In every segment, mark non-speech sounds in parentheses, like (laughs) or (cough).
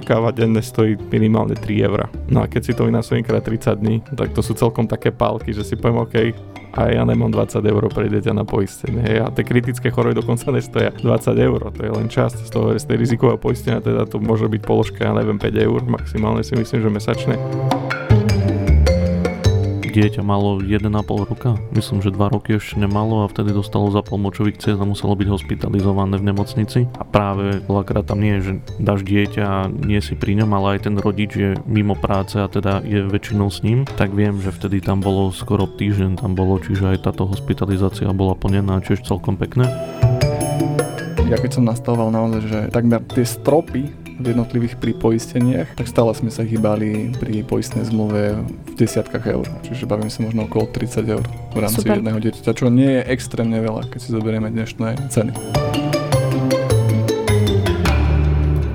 káva denne stojí minimálne 3 eur. No a keď si to vynásobím krát 30 dní, tak to sú celkom také pálky, že si poviem, OK, a ja nemám 20 eur pre dieťa na poistenie. Hej. A tie kritické choroby dokonca nestoja 20 eur, to je len časť z toho z tej rizikového poistenia, teda to môže byť položka, ja neviem, 5 eur, maximálne si myslím, že mesačne dieťa malo 1,5 roka, myslím, že 2 roky ešte nemalo a vtedy dostalo za močových ciest a muselo byť hospitalizované v nemocnici. A práve veľakrát tam nie je, že dáš dieťa a nie si pri ňom, ale aj ten rodič je mimo práce a teda je väčšinou s ním, tak viem, že vtedy tam bolo skoro týždeň tam bolo, čiže aj táto hospitalizácia bola plnená, čiže celkom pekné. Ja keď som nastavoval naozaj, že takmer tie stropy jednotlivých pripoisteniach, tak stále sme sa hýbali pri poistnej zmluve v desiatkách eur. Čiže bavím sa možno okolo 30 eur v rámci Super. jedného dieťaťa, čo nie je extrémne veľa, keď si zoberieme dnešné ceny.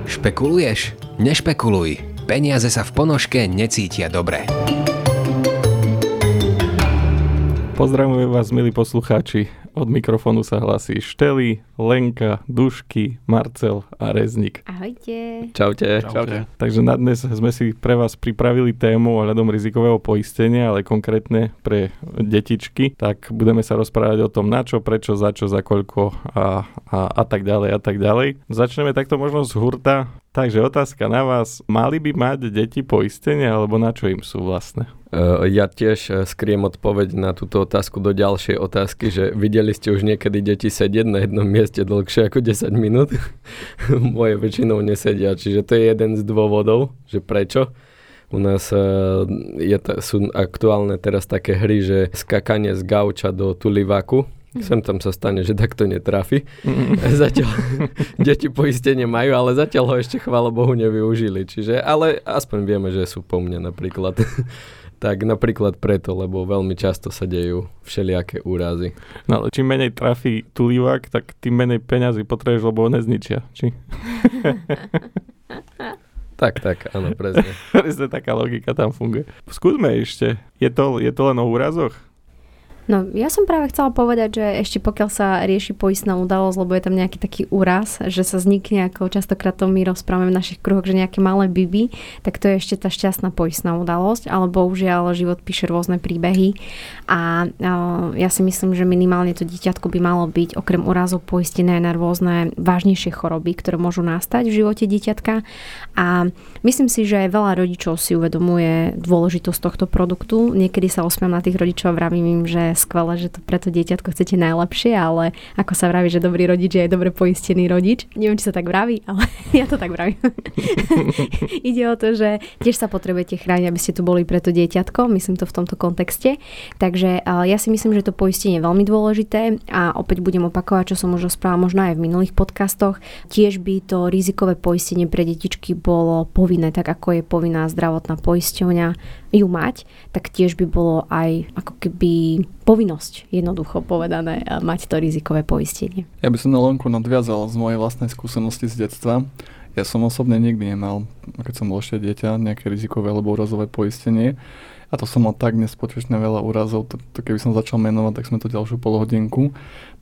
Špekuluješ? Nešpekuluj. Peniaze sa v ponožke necítia dobre. Pozdravujem vás, milí poslucháči. Od mikrofónu sa hlasí Šteli, Lenka, Dušky, Marcel a Reznik. Ahojte. Čaute. Čaute. Čaute. Takže na dnes sme si pre vás pripravili tému ohľadom rizikového poistenia, ale konkrétne pre detičky. Tak budeme sa rozprávať o tom na čo, prečo, za čo, za koľko a, a, a tak ďalej a tak ďalej. Začneme takto možno z hurta. Takže otázka na vás. Mali by mať deti poistenie alebo na čo im sú vlastne? Uh, ja tiež uh, skriem odpoveď na túto otázku do ďalšej otázky, že videli ste už niekedy deti sedieť na jednom mieste dlhšie ako 10 minút? (laughs) Moje väčšinou nesedia, čiže to je jeden z dôvodov, že prečo. U nás uh, je sú aktuálne teraz také hry, že skakanie z gauča do tulivaku, Sem tam sa stane, že takto netrafi. Mm. (laughs) Zatiaľ (laughs) deti poistenie majú, ale zatiaľ ho ešte chvála Bohu nevyužili. Čiže, ale aspoň vieme, že sú po mne napríklad. (laughs) tak napríklad preto, lebo veľmi často sa dejú všelijaké úrazy. No ale čím menej trafí tulivák, tak tým menej peňazí potrebuješ, lebo ho nezničia. Či? tak, tak, áno, presne. presne taká logika tam funguje. Skúsme ešte. Je to, je to len o úrazoch? No, ja som práve chcela povedať, že ešte pokiaľ sa rieši poistná udalosť, lebo je tam nejaký taký úraz, že sa vznikne, ako častokrát to my rozprávame v našich kruhoch, že nejaké malé biby, tak to je ešte tá šťastná poistná udalosť, ale bohužiaľ život píše rôzne príbehy a ja si myslím, že minimálne to dieťatko by malo byť okrem úrazov poistené na rôzne vážnejšie choroby, ktoré môžu nastať v živote dieťatka a myslím si, že veľa rodičov si uvedomuje dôležitosť tohto produktu. Niekedy sa osmiam na tých rodičov a vravím im, že skvelé, že to pre to dieťatko chcete najlepšie, ale ako sa vraví, že dobrý rodič je aj dobre poistený rodič. Neviem, či sa tak vraví, ale (laughs) ja to tak vravím. (laughs) Ide o to, že tiež sa potrebujete chrániť, aby ste tu boli pre to dieťatko, myslím to v tomto kontexte. Takže ja si myslím, že to poistenie je veľmi dôležité a opäť budem opakovať, čo som už rozprávala možno aj v minulých podcastoch. Tiež by to rizikové poistenie pre detičky bolo povinné, tak ako je povinná zdravotná poisťovňa ju mať, tak tiež by bolo aj ako keby povinnosť, jednoducho povedané, mať to rizikové poistenie. Ja by som na Lonku nadviazal z mojej vlastnej skúsenosti z detstva. Ja som osobne nikdy nemal, keď som bol ešte dieťa, nejaké rizikové alebo úrazové poistenie. A to som mal tak nespočetne veľa úrazov, to, to keby som začal menovať, tak sme to ďalšiu polhodinku.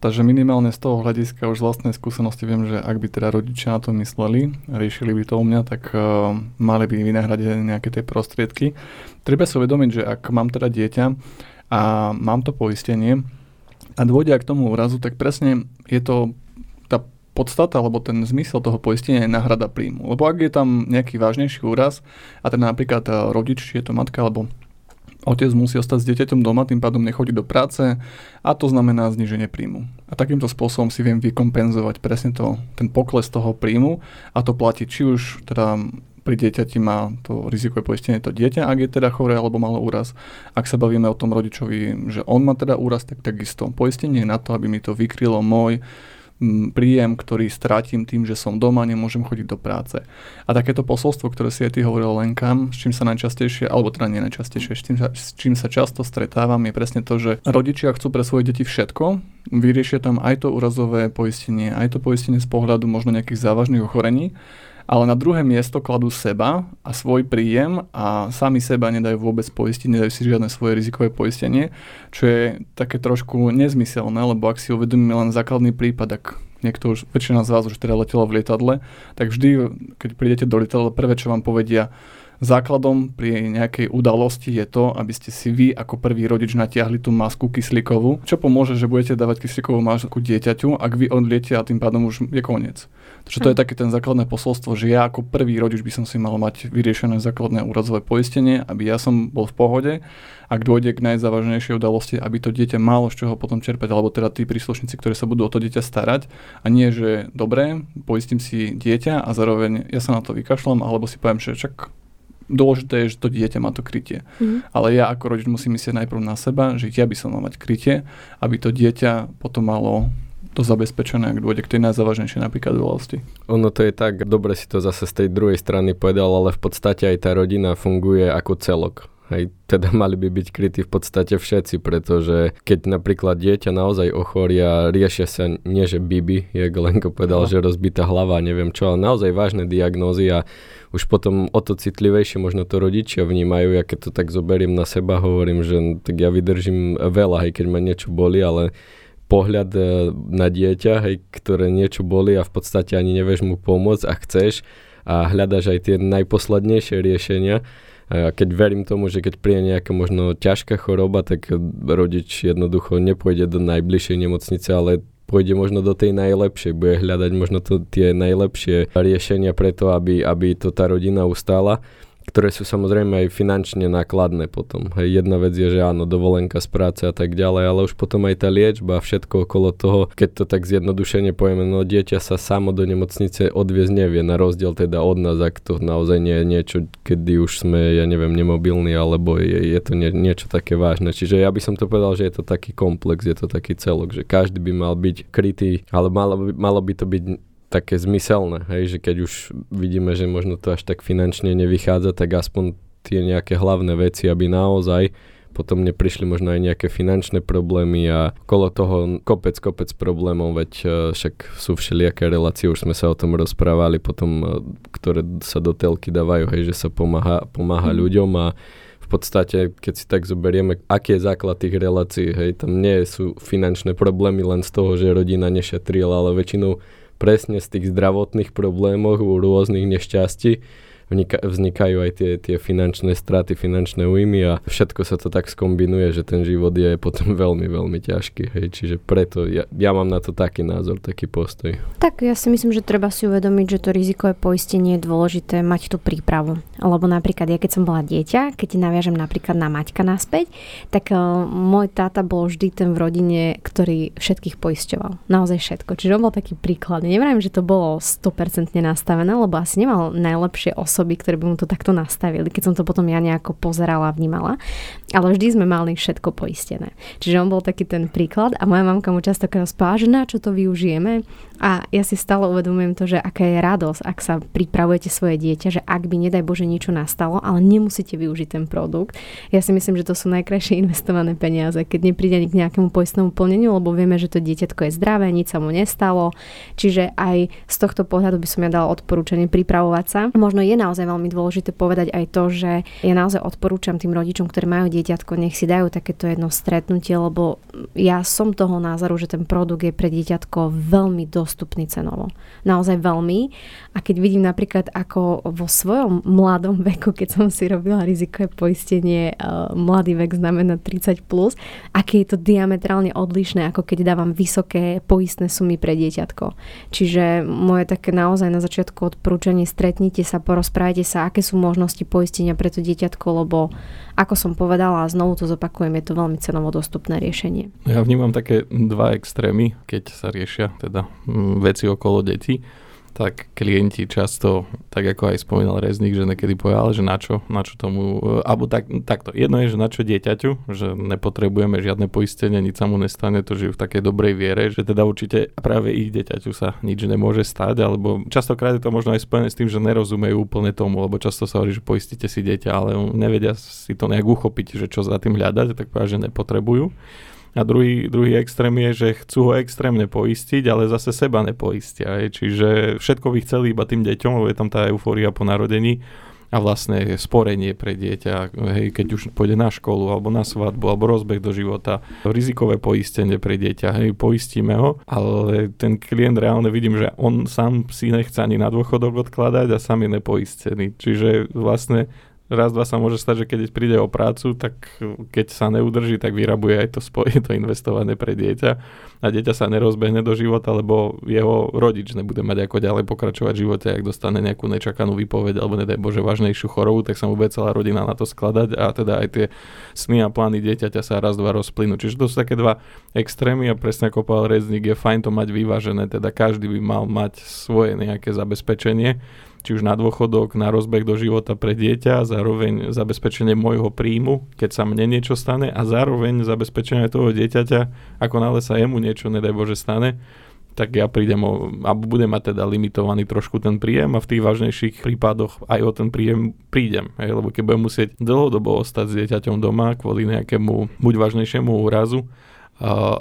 Takže minimálne z toho hľadiska už z vlastnej skúsenosti viem, že ak by teda rodičia na to mysleli, riešili by to u mňa, tak uh, mali by vynahradiť nejaké tie prostriedky. Treba si uvedomiť, že ak mám teda dieťa a mám to poistenie a dôjde k tomu úrazu, tak presne je to tá podstata, alebo ten zmysel toho poistenia je náhrada príjmu. Lebo ak je tam nejaký vážnejší úraz a teda napríklad eh, rodič, je to matka alebo Otec musí ostať s dieťaťom doma, tým pádom nechodí do práce a to znamená zniženie príjmu. A takýmto spôsobom si viem vykompenzovať presne to, ten pokles toho príjmu a to platí či už teda pri dieťati má to rizikové poistenie to dieťa, ak je teda choré alebo malo úraz. Ak sa bavíme o tom rodičovi, že on má teda úraz, tak takisto poistenie je na to, aby mi to vykrylo môj príjem, ktorý stratím tým, že som doma, nemôžem chodiť do práce. A takéto posolstvo, ktoré si aj ty hovoril Lenka, s čím sa najčastejšie, alebo teda nie najčastejšie, s čím, sa, s čím sa často stretávam, je presne to, že rodičia chcú pre svoje deti všetko, vyriešia tam aj to úrazové poistenie, aj to poistenie z pohľadu možno nejakých závažných ochorení, ale na druhé miesto kladú seba a svoj príjem a sami seba nedajú vôbec poistiť, nedajú si žiadne svoje rizikové poistenie, čo je také trošku nezmyselné, lebo ak si uvedomíme len základný prípad, ak niekto už, väčšina z vás už teda letelo v lietadle, tak vždy, keď prídete do lietadla, prvé, čo vám povedia, Základom pri nejakej udalosti je to, aby ste si vy ako prvý rodič natiahli tú masku kyslíkovú, čo pomôže, že budete dávať kyslíkovú masku dieťaťu, ak vy odliete a tým pádom už je koniec. Takže to je hm. také ten základné posolstvo, že ja ako prvý rodič by som si mal mať vyriešené základné úrazové poistenie, aby ja som bol v pohode, ak dôjde k najzávažnejšej udalosti, aby to dieťa malo z čoho potom čerpať, alebo teda tí príslušníci, ktorí sa budú o to dieťa starať a nie, že dobre, poistím si dieťa a zároveň ja sa na to vykašľam, alebo si poviem, že čak dôležité je, že to dieťa má to krytie. Mm. Ale ja ako rodič musím myslieť najprv na seba, že ja by som mal mať krytie, aby to dieťa potom malo to zabezpečené, ak dôjde k tej najzávažnejšej napríklad udalosti. Ono to je tak, dobre si to zase z tej druhej strany povedal, ale v podstate aj tá rodina funguje ako celok. Hej, teda (laughs) mali by byť krytí v podstate všetci, pretože keď napríklad dieťa naozaj ochoria, riešia sa nie že Bibi, jak Lenko povedal, no. že rozbitá hlava, neviem čo, ale naozaj vážne diagnózy a už potom o to citlivejšie možno to rodičia vnímajú, ja keď to tak zoberiem na seba, hovorím, že tak ja vydržím veľa, hej, keď ma niečo boli, ale pohľad e, na dieťa, hej, ktoré niečo boli a v podstate ani nevieš mu pomôcť a chceš a hľadaš aj tie najposlednejšie riešenia, keď verím tomu, že keď príde nejaká možno ťažká choroba, tak rodič jednoducho nepôjde do najbližšej nemocnice, ale pôjde možno do tej najlepšej, bude hľadať možno to, tie najlepšie riešenia preto, aby, aby to tá rodina ustála ktoré sú samozrejme aj finančne nákladné potom. Hej, jedna vec je, že áno, dovolenka z práce a tak ďalej, ale už potom aj tá liečba a všetko okolo toho, keď to tak zjednodušene povieme, no dieťa sa samo do nemocnice odviezť nevie, na rozdiel teda od nás, ak to naozaj nie je niečo, kedy už sme, ja neviem, nemobilní, alebo je, je to nie, niečo také vážne. Čiže ja by som to povedal, že je to taký komplex, je to taký celok, že každý by mal byť krytý, ale malo by, malo by to byť také zmyselné, hej, že keď už vidíme, že možno to až tak finančne nevychádza, tak aspoň tie nejaké hlavné veci, aby naozaj potom neprišli možno aj nejaké finančné problémy a okolo toho kopec, kopec problémov, veď uh, však sú všelijaké relácie, už sme sa o tom rozprávali potom, uh, ktoré sa do telky dávajú, hej, že sa pomáha, pomáha mm. ľuďom a v podstate, keď si tak zoberieme, aký je základ tých relácií, hej, tam nie sú finančné problémy len z toho, že rodina nešetrila, ale väčšinou presne z tých zdravotných problémov, rôznych nešťastí vznikajú aj tie, tie finančné straty, finančné újmy a všetko sa to tak skombinuje, že ten život je potom (laughs) veľmi, veľmi ťažký. Hej. Čiže preto ja, ja mám na to taký názor, taký postoj. Tak ja si myslím, že treba si uvedomiť, že to rizikové poistenie je dôležité mať tú prípravu. Lebo napríklad ja keď som bola dieťa, keď naviažem napríklad na Maťka naspäť, tak uh, môj táta bol vždy ten v rodine, ktorý všetkých poisťoval. Naozaj všetko. Čiže on bol taký príklad. Neviem, že to bolo 100% nastavené, lebo asi nemal najlepšie osoby osoby, ktoré by mu to takto nastavili, keď som to potom ja nejako pozerala a vnímala. Ale vždy sme mali všetko poistené. Čiže on bol taký ten príklad a moja mamka mu častokrát spáva, že na čo to využijeme. A ja si stále uvedomujem to, že aká je radosť, ak sa pripravujete svoje dieťa, že ak by nedaj Bože niečo nastalo, ale nemusíte využiť ten produkt. Ja si myslím, že to sú najkrajšie (laughs) investované peniaze, keď nepríde ani k nejakému poistnému plneniu, lebo vieme, že to dieťatko je zdravé, nič sa mu nestalo. Čiže aj z tohto pohľadu by som ja dala odporúčanie pripravovať sa. Možno je naozaj veľmi dôležité povedať aj to, že ja naozaj odporúčam tým rodičom, ktorí majú dieťatko, nech si dajú takéto jedno stretnutie, lebo ja som toho názoru, že ten produkt je pre dieťatko veľmi dostupný cenovo. Naozaj veľmi. A keď vidím napríklad ako vo svojom mladom veku, keď som si robila rizikové poistenie, uh, mladý vek znamená 30+, plus, aké je to diametrálne odlišné, ako keď dávam vysoké poistné sumy pre dieťatko. Čiže moje také naozaj na začiatku odporúčanie stretnite sa, porozprávajte Rozprávajte sa, aké sú možnosti poistenia pre to dieťatko, lebo ako som povedala a znovu to zopakujem, je to veľmi cenovo dostupné riešenie. Ja vnímam také dva extrémy, keď sa riešia teda mm, veci okolo detí tak klienti často, tak ako aj spomínal Rezník, že nekedy povedal, že na čo, na čo tomu, e, alebo tak, takto. Jedno je, že na čo dieťaťu, že nepotrebujeme žiadne poistenie, nič sa mu nestane, to žijú v takej dobrej viere, že teda určite práve ich dieťaťu sa nič nemôže stať, alebo častokrát je to možno aj spojené s tým, že nerozumejú úplne tomu, lebo často sa hovorí, že poistíte si dieťa, ale nevedia si to nejak uchopiť, že čo za tým hľadať, tak povedia, že nepotrebujú. A druhý, druhý extrém je, že chcú ho extrémne poistiť, ale zase seba nepoistia. Je. Čiže všetko by chceli iba tým deťom, lebo je tam tá eufória po narodení a vlastne sporenie pre dieťa, hej, keď už pôjde na školu alebo na svadbu alebo rozbeh do života, rizikové poistenie pre dieťa, hej, poistíme ho, ale ten klient reálne vidím, že on sám si nechce ani na dôchodok odkladať a sám je nepoistený. Čiže vlastne raz, dva sa môže stať, že keď príde o prácu, tak keď sa neudrží, tak vyrabuje aj to spoje, (laughs) to investované pre dieťa a dieťa sa nerozbehne do života, lebo jeho rodič nebude mať ako ďalej pokračovať v živote, ak dostane nejakú nečakanú výpoveď alebo nedaj Bože vážnejšiu chorobu, tak sa mu bude celá rodina na to skladať a teda aj tie sny a plány dieťaťa sa raz, dva rozplynú. Čiže to sú také dva extrémy a presne ako povedal Rezník, je fajn to mať vyvážené, teda každý by mal mať svoje nejaké zabezpečenie či už na dôchodok, na rozbeh do života pre dieťa, zároveň zabezpečenie môjho príjmu, keď sa mne niečo stane a zároveň zabezpečenie toho dieťaťa, ako nále sa jemu niečo, nedaj Bože, stane, tak ja prídem o, a budem mať teda limitovaný trošku ten príjem a v tých vážnejších prípadoch aj o ten príjem prídem, hej, lebo keď budem musieť dlhodobo ostať s dieťaťom doma kvôli nejakému buď vážnejšiemu úrazu,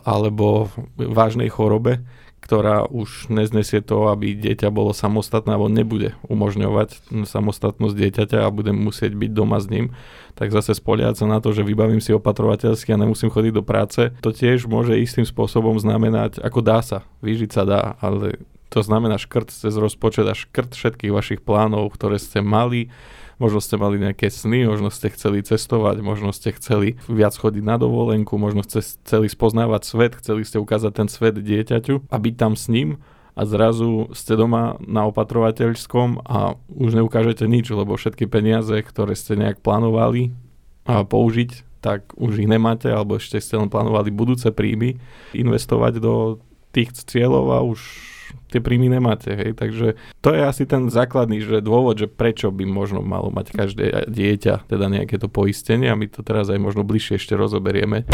alebo vážnej chorobe, ktorá už neznesie to, aby dieťa bolo samostatné, alebo nebude umožňovať samostatnosť dieťaťa a budem musieť byť doma s ním, tak zase spoliať sa na to, že vybavím si opatrovateľsky a nemusím chodiť do práce, to tiež môže istým spôsobom znamenať, ako dá sa, vyžiť sa dá, ale to znamená škrt cez rozpočet a škrt všetkých vašich plánov, ktoré ste mali, Možno ste mali nejaké sny, možno ste chceli cestovať, možno ste chceli viac chodiť na dovolenku, možno ste chceli spoznávať svet, chceli ste ukázať ten svet dieťaťu a byť tam s ním a zrazu ste doma na opatrovateľskom a už neukážete nič, lebo všetky peniaze, ktoré ste nejak plánovali a použiť, tak už ich nemáte, alebo ešte ste len plánovali budúce príjmy investovať do tých cieľov a už tie príjmy nemáte. Hej? Takže to je asi ten základný že dôvod, že prečo by možno malo mať každé dieťa teda nejaké to poistenie a my to teraz aj možno bližšie ešte rozoberieme.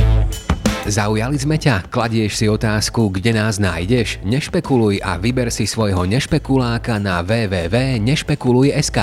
Zaujali sme ťa? Kladieš si otázku, kde nás nájdeš? Nešpekuluj a vyber si svojho nešpekuláka na www.nešpekuluj.sk.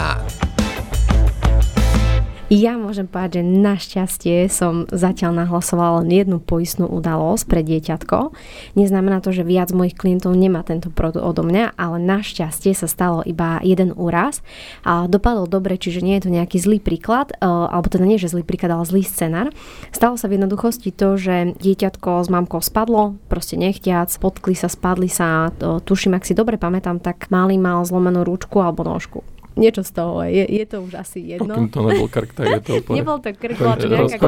Ja môžem povedať, že našťastie som zatiaľ nahlasovala len jednu poistnú udalosť pre dieťatko. Neznamená to, že viac mojich klientov nemá tento produkt odo mňa, ale našťastie sa stalo iba jeden úraz. A dopadol dobre, čiže nie je to nejaký zlý príklad, e, alebo teda nie, že zlý príklad, ale zlý scenár. Stalo sa v jednoduchosti to, že dieťatko s mamkou spadlo, proste nechtiac, potkli sa, spadli sa, tuším, ak si dobre pamätám, tak malý mal zlomenú ručku alebo nožku niečo z toho, je, je to už asi jedno. Pokým to nebol krk, tak je to (laughs) úplne... Nebol to krk, bola to nejaká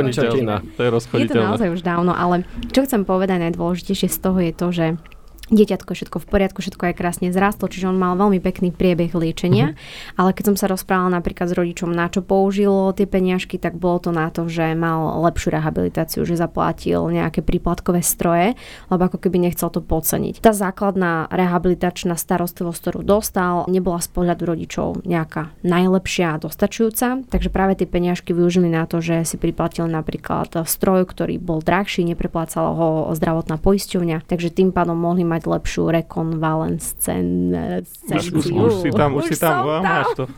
To je Je to naozaj už dávno, ale čo chcem povedať najdôležitejšie z toho je to, že Dieťatko všetko v poriadku, všetko je krásne zrastlo, čiže on mal veľmi pekný priebeh liečenia, uh-huh. ale keď som sa rozprávala napríklad s rodičom, na čo použilo tie peniažky, tak bolo to na to, že mal lepšiu rehabilitáciu, že zaplatil nejaké príplatkové stroje, lebo ako keby nechcel to podceniť. Tá základná rehabilitačná starostlivosť, ktorú dostal, nebola z pohľadu rodičov nejaká najlepšia a dostačujúca, takže práve tie peniažky využili na to, že si priplatil napríklad stroj, ktorý bol drahší, nepreplácala ho zdravotná poisťovňa, takže tým pádom mohli mať mať lepšiu rekonvalescenciu. Už, už si tam, už, už si tam, tam. máš to. (laughs)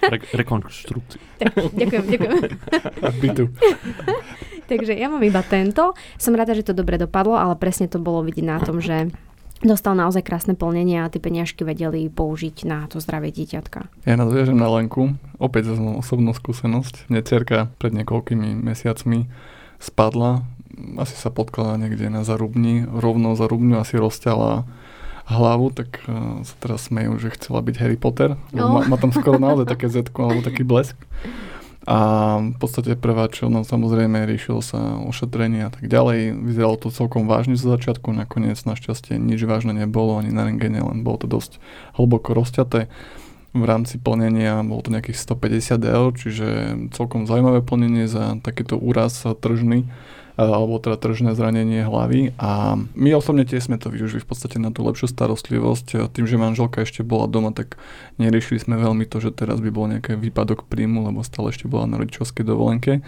Re- rekonštrukciu. ďakujem, ďakujem. (laughs) Takže ja mám iba tento. Som rada, že to dobre dopadlo, ale presne to bolo vidieť na tom, že dostal naozaj krásne plnenie a tie peniažky vedeli použiť na to zdravie dieťatka. Ja nadviažem na Lenku. Opäť za osobnú skúsenosť. Mne cerka pred niekoľkými mesiacmi spadla asi sa potkala niekde na zarubni, rovno zarubňu asi rozťala hlavu, tak uh, sa teraz smejú, že chcela byť Harry Potter. Oh. Má, má tam skoro naozaj také zetko alebo taký blesk. A v podstate prvá čo, no samozrejme riešil sa ošetrenie a tak ďalej. Vyzeralo to celkom vážne zo začiatku, nakoniec našťastie nič vážne nebolo, ani na rengene, len bolo to dosť hlboko rozťaté. V rámci plnenia bolo to nejakých 150 eur, čiže celkom zaujímavé plnenie za takýto úraz tržný alebo teda tržné zranenie hlavy a my osobne tiež sme to využili v podstate na tú lepšiu starostlivosť. Tým, že manželka ešte bola doma, tak neriešili sme veľmi to, že teraz by bol nejaký výpadok príjmu, lebo stále ešte bola na rodičovskej dovolenke.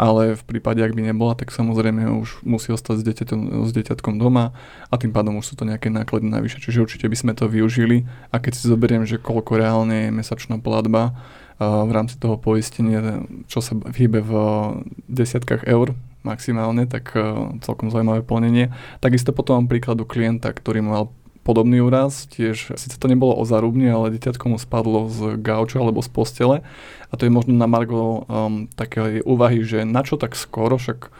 Ale v prípade, ak by nebola, tak samozrejme už musí ostať s, dieťaťom, s dieťatkom doma a tým pádom už sú to nejaké náklady navyše. Čiže určite by sme to využili a keď si zoberiem, že koľko reálne je mesačná platba, v rámci toho poistenia, čo sa hýbe v desiatkách eur maximálne, tak celkom zaujímavé plnenie. Takisto potom mám príkladu klienta, ktorý mal podobný úraz, tiež síce to nebolo o zarubne, ale dieťatko mu spadlo z gauča alebo z postele a to je možno na Margo um, také úvahy, že na čo tak skoro, však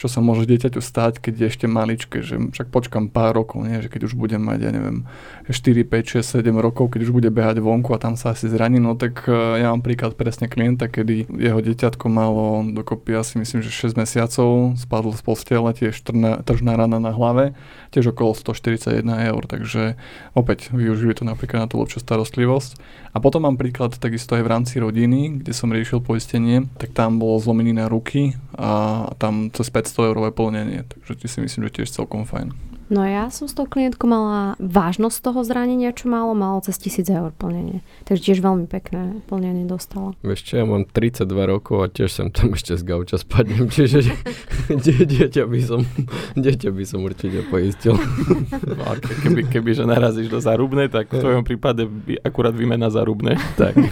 čo sa môže dieťaťu stať, keď je ešte maličké, že však počkam pár rokov, nie? že keď už budem mať, ja neviem, 4, 5, 6, 7 rokov, keď už bude behať vonku a tam sa asi zraní, no tak uh, ja mám príklad presne klienta, kedy jeho dieťatko malo dokopy asi myslím, že 6 mesiacov, spadlo z postele, tiež tržná rana na hlave, tiež okolo 141 eur, takže opäť využili to napríklad na tú lepšiu starostlivosť. A potom mám príklad takisto aj v rámci rodiny, kde som riešil poistenie, tak tam bolo zlomenina ruky a tam cez 500 eurové plnenie, takže si myslím, že tiež celkom fajn. No ja som s tou klientkou mala vážnosť toho zranenia, čo malo, malo cez 1000 eur plnenie. Takže tiež veľmi pekné plnenie dostala. Vieš čo, ja mám 32 rokov a tiež som tam ešte z gauča spadnem, čiže (laughs) dieťa by som, dieťa by som určite poistil. No, keby, keby, že narazíš do zarubnej, tak v tvojom prípade by akurát vymena zarubné. Tak. (laughs)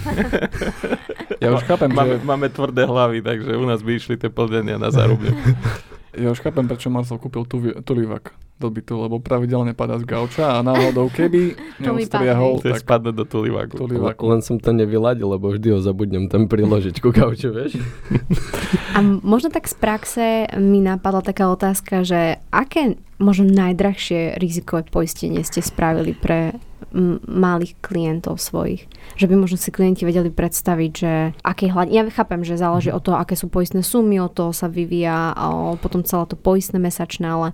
Ja už chápem, máme, že... máme tvrdé hlavy, takže u nás by išli tie plnenia na zarubne. Ja už chápem, prečo Marcel kúpil tulivak do bytu, lebo pravidelne padá z gauča a náhodou keby (laughs) neustriahol, tak spadne do tulivaku. tulivaku. Len som to nevyladil, lebo vždy ho zabudnem tam priložiť ku gauču, vieš. (laughs) A možno tak z praxe mi napadla taká otázka, že aké možno najdrahšie rizikové poistenie ste spravili pre m- malých klientov svojich? Že by možno si klienti vedeli predstaviť, že aké hľadne... Ja chápem, že záleží od toho, aké sú poistné sumy, od toho sa vyvíja a potom celé to poistné mesačné, ale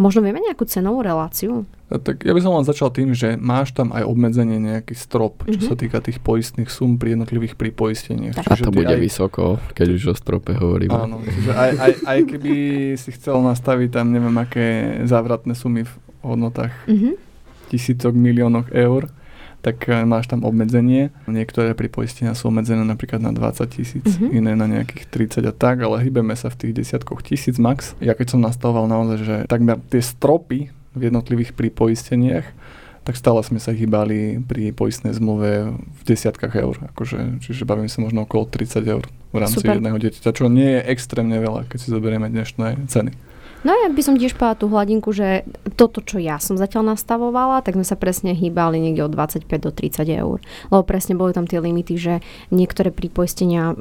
Možno vieme nejakú cenovú reláciu? Tak ja by som len začal tým, že máš tam aj obmedzenie nejaký strop, čo mm-hmm. sa týka tých poistných sum pri jednotlivých pripoisteniach. A to bude aj... vysoko, keď už o strope hovoríme. Áno, čiže aj, aj, aj keby si chcel nastaviť tam neviem aké závratné sumy v hodnotách mm-hmm. tisícok, miliónoch eur, tak eh, máš tam obmedzenie. Niektoré pripoistenia sú obmedzené napríklad na 20 tisíc, mm-hmm. iné na nejakých 30 a tak, ale hýbeme sa v tých desiatkoch tisíc max. Ja keď som nastavoval naozaj, že takmer tie stropy v jednotlivých pripoisteniach, tak stále sme sa hýbali pri poistnej zmluve v desiatkách eur. Akože, čiže bavím sa možno okolo 30 eur v rámci Super. jedného dieťaťa, čo nie je extrémne veľa, keď si zoberieme dnešné ceny. No ja by som tiež povedala tú hladinku, že toto, čo ja som zatiaľ nastavovala, tak sme sa presne hýbali niekde od 25 do 30 eur. Lebo presne boli tam tie limity, že niektoré prípoistenia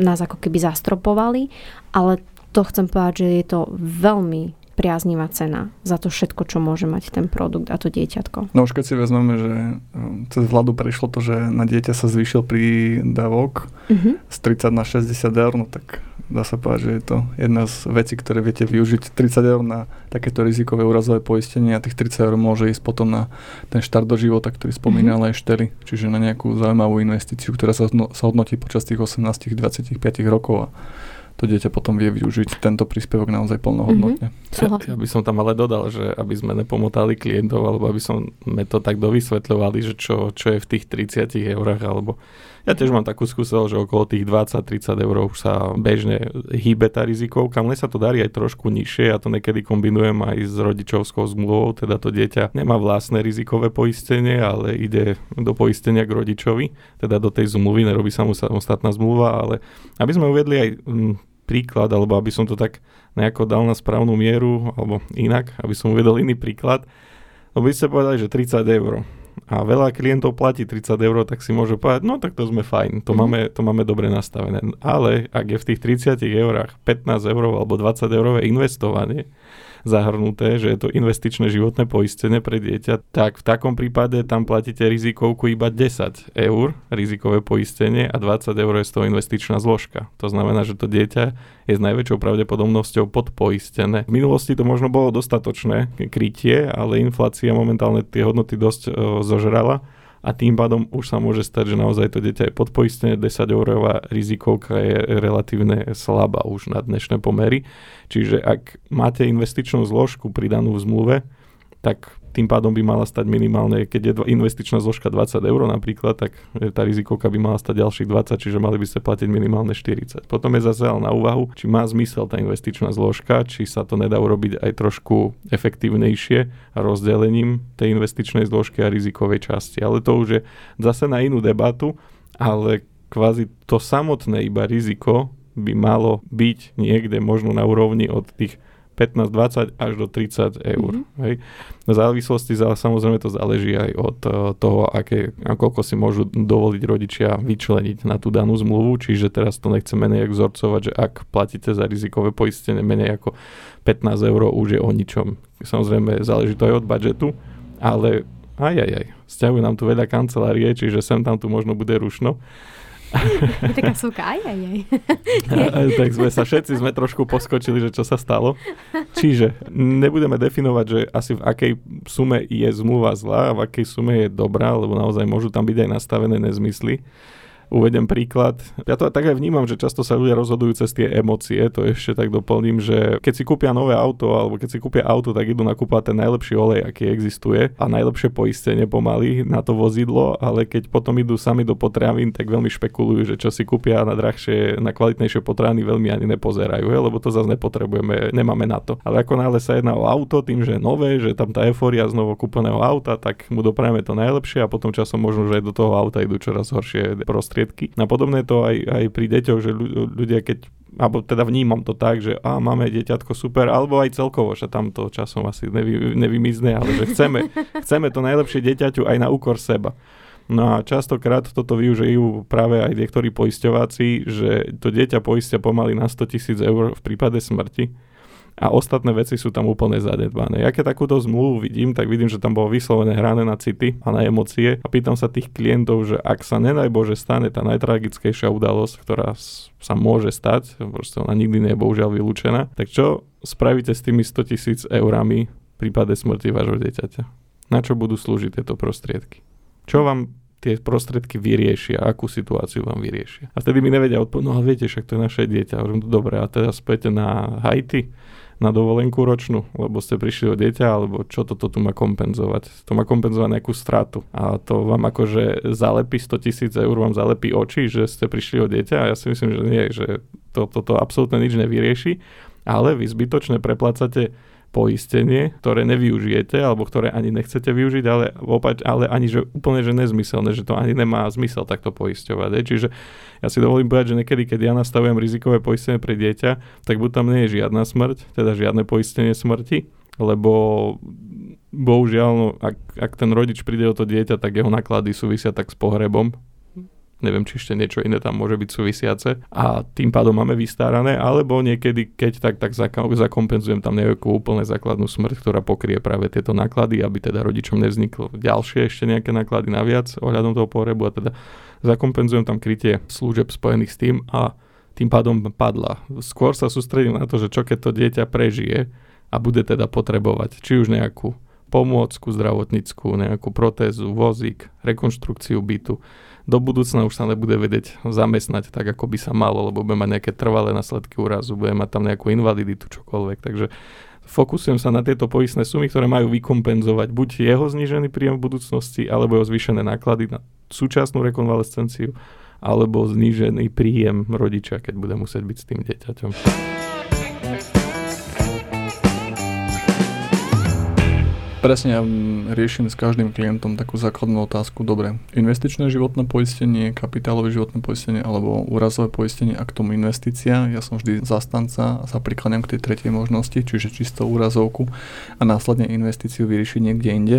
nás ako keby zastropovali, ale to chcem povedať, že je to veľmi priaznivá cena za to všetko, čo môže mať ten produkt a to dieťatko. No už keď si vezmeme, že um, cez vládu prešlo to, že na dieťa sa zvýšil prídavok uh-huh. z 30 na 60 eur, no tak dá sa povedať, že je to jedna z vecí, ktoré viete využiť. 30 eur na takéto rizikové úrazové poistenie a tých 30 eur môže ísť potom na ten štart do života, ktorý spomínal mm-hmm. aj Šteli, čiže na nejakú zaujímavú investíciu, ktorá sa, sa hodnotí počas tých 18-25 rokov a to dieťa potom vie využiť tento príspevok naozaj plnohodnotne. Mm-hmm. Ja, ja by som tam ale dodal, že aby sme nepomotali klientov, alebo aby sme to tak dovysvetľovali, že čo, čo je v tých 30 eurách, alebo ja tiež mám takú skúsenosť, že okolo tých 20-30 eur už sa bežne hýbe tá rizikovka, mne sa to darí aj trošku nižšie, ja to niekedy kombinujem aj s rodičovskou zmluvou, teda to dieťa nemá vlastné rizikové poistenie, ale ide do poistenia k rodičovi, teda do tej zmluvy, nerobí sa mu samostatná zmluva, ale aby sme uvedli aj mm, príklad, alebo aby som to tak nejako dal na správnu mieru, alebo inak, aby som uvedol iný príklad, lebo by ste povedali, že 30 eur a veľa klientov platí 30 eur, tak si môžu povedať, no tak to sme fajn, to, mm. máme, to máme dobre nastavené. Ale ak je v tých 30 eurách 15 eur alebo 20 eurové investovanie, zahrnuté, že je to investičné životné poistenie pre dieťa, tak v takom prípade tam platíte rizikovku iba 10 eur, rizikové poistenie a 20 eur je z toho investičná zložka. To znamená, že to dieťa je s najväčšou pravdepodobnosťou podpoistené. V minulosti to možno bolo dostatočné krytie, ale inflácia momentálne tie hodnoty dosť e, zožrala a tým pádom už sa môže stať, že naozaj to dieťa je podpoistené, 10 eurová rizikovka je relatívne slabá už na dnešné pomery. Čiže ak máte investičnú zložku pridanú v zmluve, tak tým pádom by mala stať minimálne, keď je investičná zložka 20 eur napríklad, tak tá rizikovka by mala stať ďalších 20, čiže mali by ste platiť minimálne 40. Potom je zase na úvahu, či má zmysel tá investičná zložka, či sa to nedá urobiť aj trošku efektívnejšie rozdelením tej investičnej zložky a rizikovej časti. Ale to už je zase na inú debatu, ale kvázi to samotné iba riziko by malo byť niekde možno na úrovni od tých 15, 20 až do 30 eur. Mm-hmm. Hej. V závislosti samozrejme to záleží aj od uh, toho, aké, koľko si môžu dovoliť rodičia vyčleniť na tú danú zmluvu, čiže teraz to nechceme nejak vzorcovať, že ak platíte za rizikové poistenie menej ako 15 eur, už je o ničom. Samozrejme záleží to aj od budžetu, ale aj, aj, aj. Sťahujú nám tu veľa kancelárie, čiže sem tam tu možno bude rušno. Taká súka, aj, aj, aj. tak sme sa všetci sme trošku poskočili, že čo sa stalo. Čiže nebudeme definovať, že asi v akej sume je zmluva zlá a v akej sume je dobrá, lebo naozaj môžu tam byť aj nastavené nezmysly. Uvedem príklad. Ja to tak aj vnímam, že často sa ľudia rozhodujú cez tie emócie, to ešte tak doplním, že keď si kúpia nové auto alebo keď si kúpia auto, tak idú nakúpať ten najlepší olej, aký existuje a najlepšie poistenie pomaly na to vozidlo, ale keď potom idú sami do potravín, tak veľmi špekulujú, že čo si kúpia na drahšie, na kvalitnejšie potraviny veľmi ani nepozerajú, he, lebo to zase nepotrebujeme, nemáme na to. Ale ako náhle sa jedná o auto, tým, že je nové, že tam tá euforia z novo kúpeného auta, tak mu doprajeme to najlepšie a potom časom možno, že aj do toho auta idú čoraz horšie prostredie prostriedky. A podobné to aj, aj pri deťoch, že ľudia keď alebo teda vnímam to tak, že a máme dieťatko super, alebo aj celkovo, že tam to časom asi nevy, nevymizne, ale že chceme, (laughs) chceme to najlepšie dieťaťu aj na úkor seba. No a častokrát toto využijú práve aj niektorí poisťováci, že to dieťa poistia pomaly na 100 tisíc eur v prípade smrti a ostatné veci sú tam úplne zanedbané. Ja keď takúto zmluvu vidím, tak vidím, že tam bolo vyslovené hrané na city a na emócie a pýtam sa tých klientov, že ak sa nenaj Bože stane tá najtragickejšia udalosť, ktorá sa môže stať, proste ona nikdy nie je bohužiaľ vylúčená, tak čo spravíte s tými 100 tisíc eurami v prípade smrti vášho dieťaťa? Na čo budú slúžiť tieto prostriedky? Čo vám tie prostriedky vyriešia, akú situáciu vám vyriešia. A vtedy mi nevedia odpovedať, no viete, však to je naše dieťa. Hovorím, dobre, a teraz späť na Haiti na dovolenku ročnú, lebo ste prišli o dieťa, alebo čo toto tu má kompenzovať. To má kompenzovať nejakú stratu. A to vám akože zalepí 100 tisíc eur, vám zalepí oči, že ste prišli o dieťa a ja si myslím, že nie, že toto to, to absolútne nič nevyrieši, ale vy zbytočne preplácate poistenie, ktoré nevyužijete alebo ktoré ani nechcete využiť, ale, opač, ale ani že úplne že nezmyselné, že to ani nemá zmysel takto poisťovať. Je. Čiže ja si dovolím povedať, že niekedy, keď ja nastavujem rizikové poistenie pre dieťa, tak buď tam nie je žiadna smrť, teda žiadne poistenie smrti, lebo bohužiaľ, no, ak, ak ten rodič príde o to dieťa, tak jeho náklady súvisia tak s pohrebom, neviem, či ešte niečo iné tam môže byť súvisiace a tým pádom máme vystárané, alebo niekedy, keď tak, tak zakompenzujem tam nejakú úplne základnú smrť, ktorá pokrie práve tieto náklady, aby teda rodičom nevzniklo ďalšie ešte nejaké náklady naviac ohľadom toho pohrebu a teda zakompenzujem tam krytie služeb spojených s tým a tým pádom padla. Skôr sa sústredím na to, že čo keď to dieťa prežije a bude teda potrebovať či už nejakú pomôcku zdravotníckú, nejakú protézu, vozík, rekonštrukciu bytu, do budúcna už sa nebude vedieť zamestnať tak, ako by sa malo, lebo bude mať nejaké trvalé následky úrazu, bude mať tam nejakú invaliditu, čokoľvek. Takže fokusujem sa na tieto poistné sumy, ktoré majú vykompenzovať buď jeho znížený príjem v budúcnosti, alebo jeho zvýšené náklady na súčasnú rekonvalescenciu, alebo znížený príjem rodiča, keď bude musieť byť s tým dieťaťom. Presne, ja riešim s každým klientom takú základnú otázku. Dobre, investičné životné poistenie, kapitálové životné poistenie alebo úrazové poistenie a k tomu investícia. Ja som vždy zastanca a sa prikladám k tej tretej možnosti, čiže čisto úrazovku a následne investíciu vyriešiť niekde inde.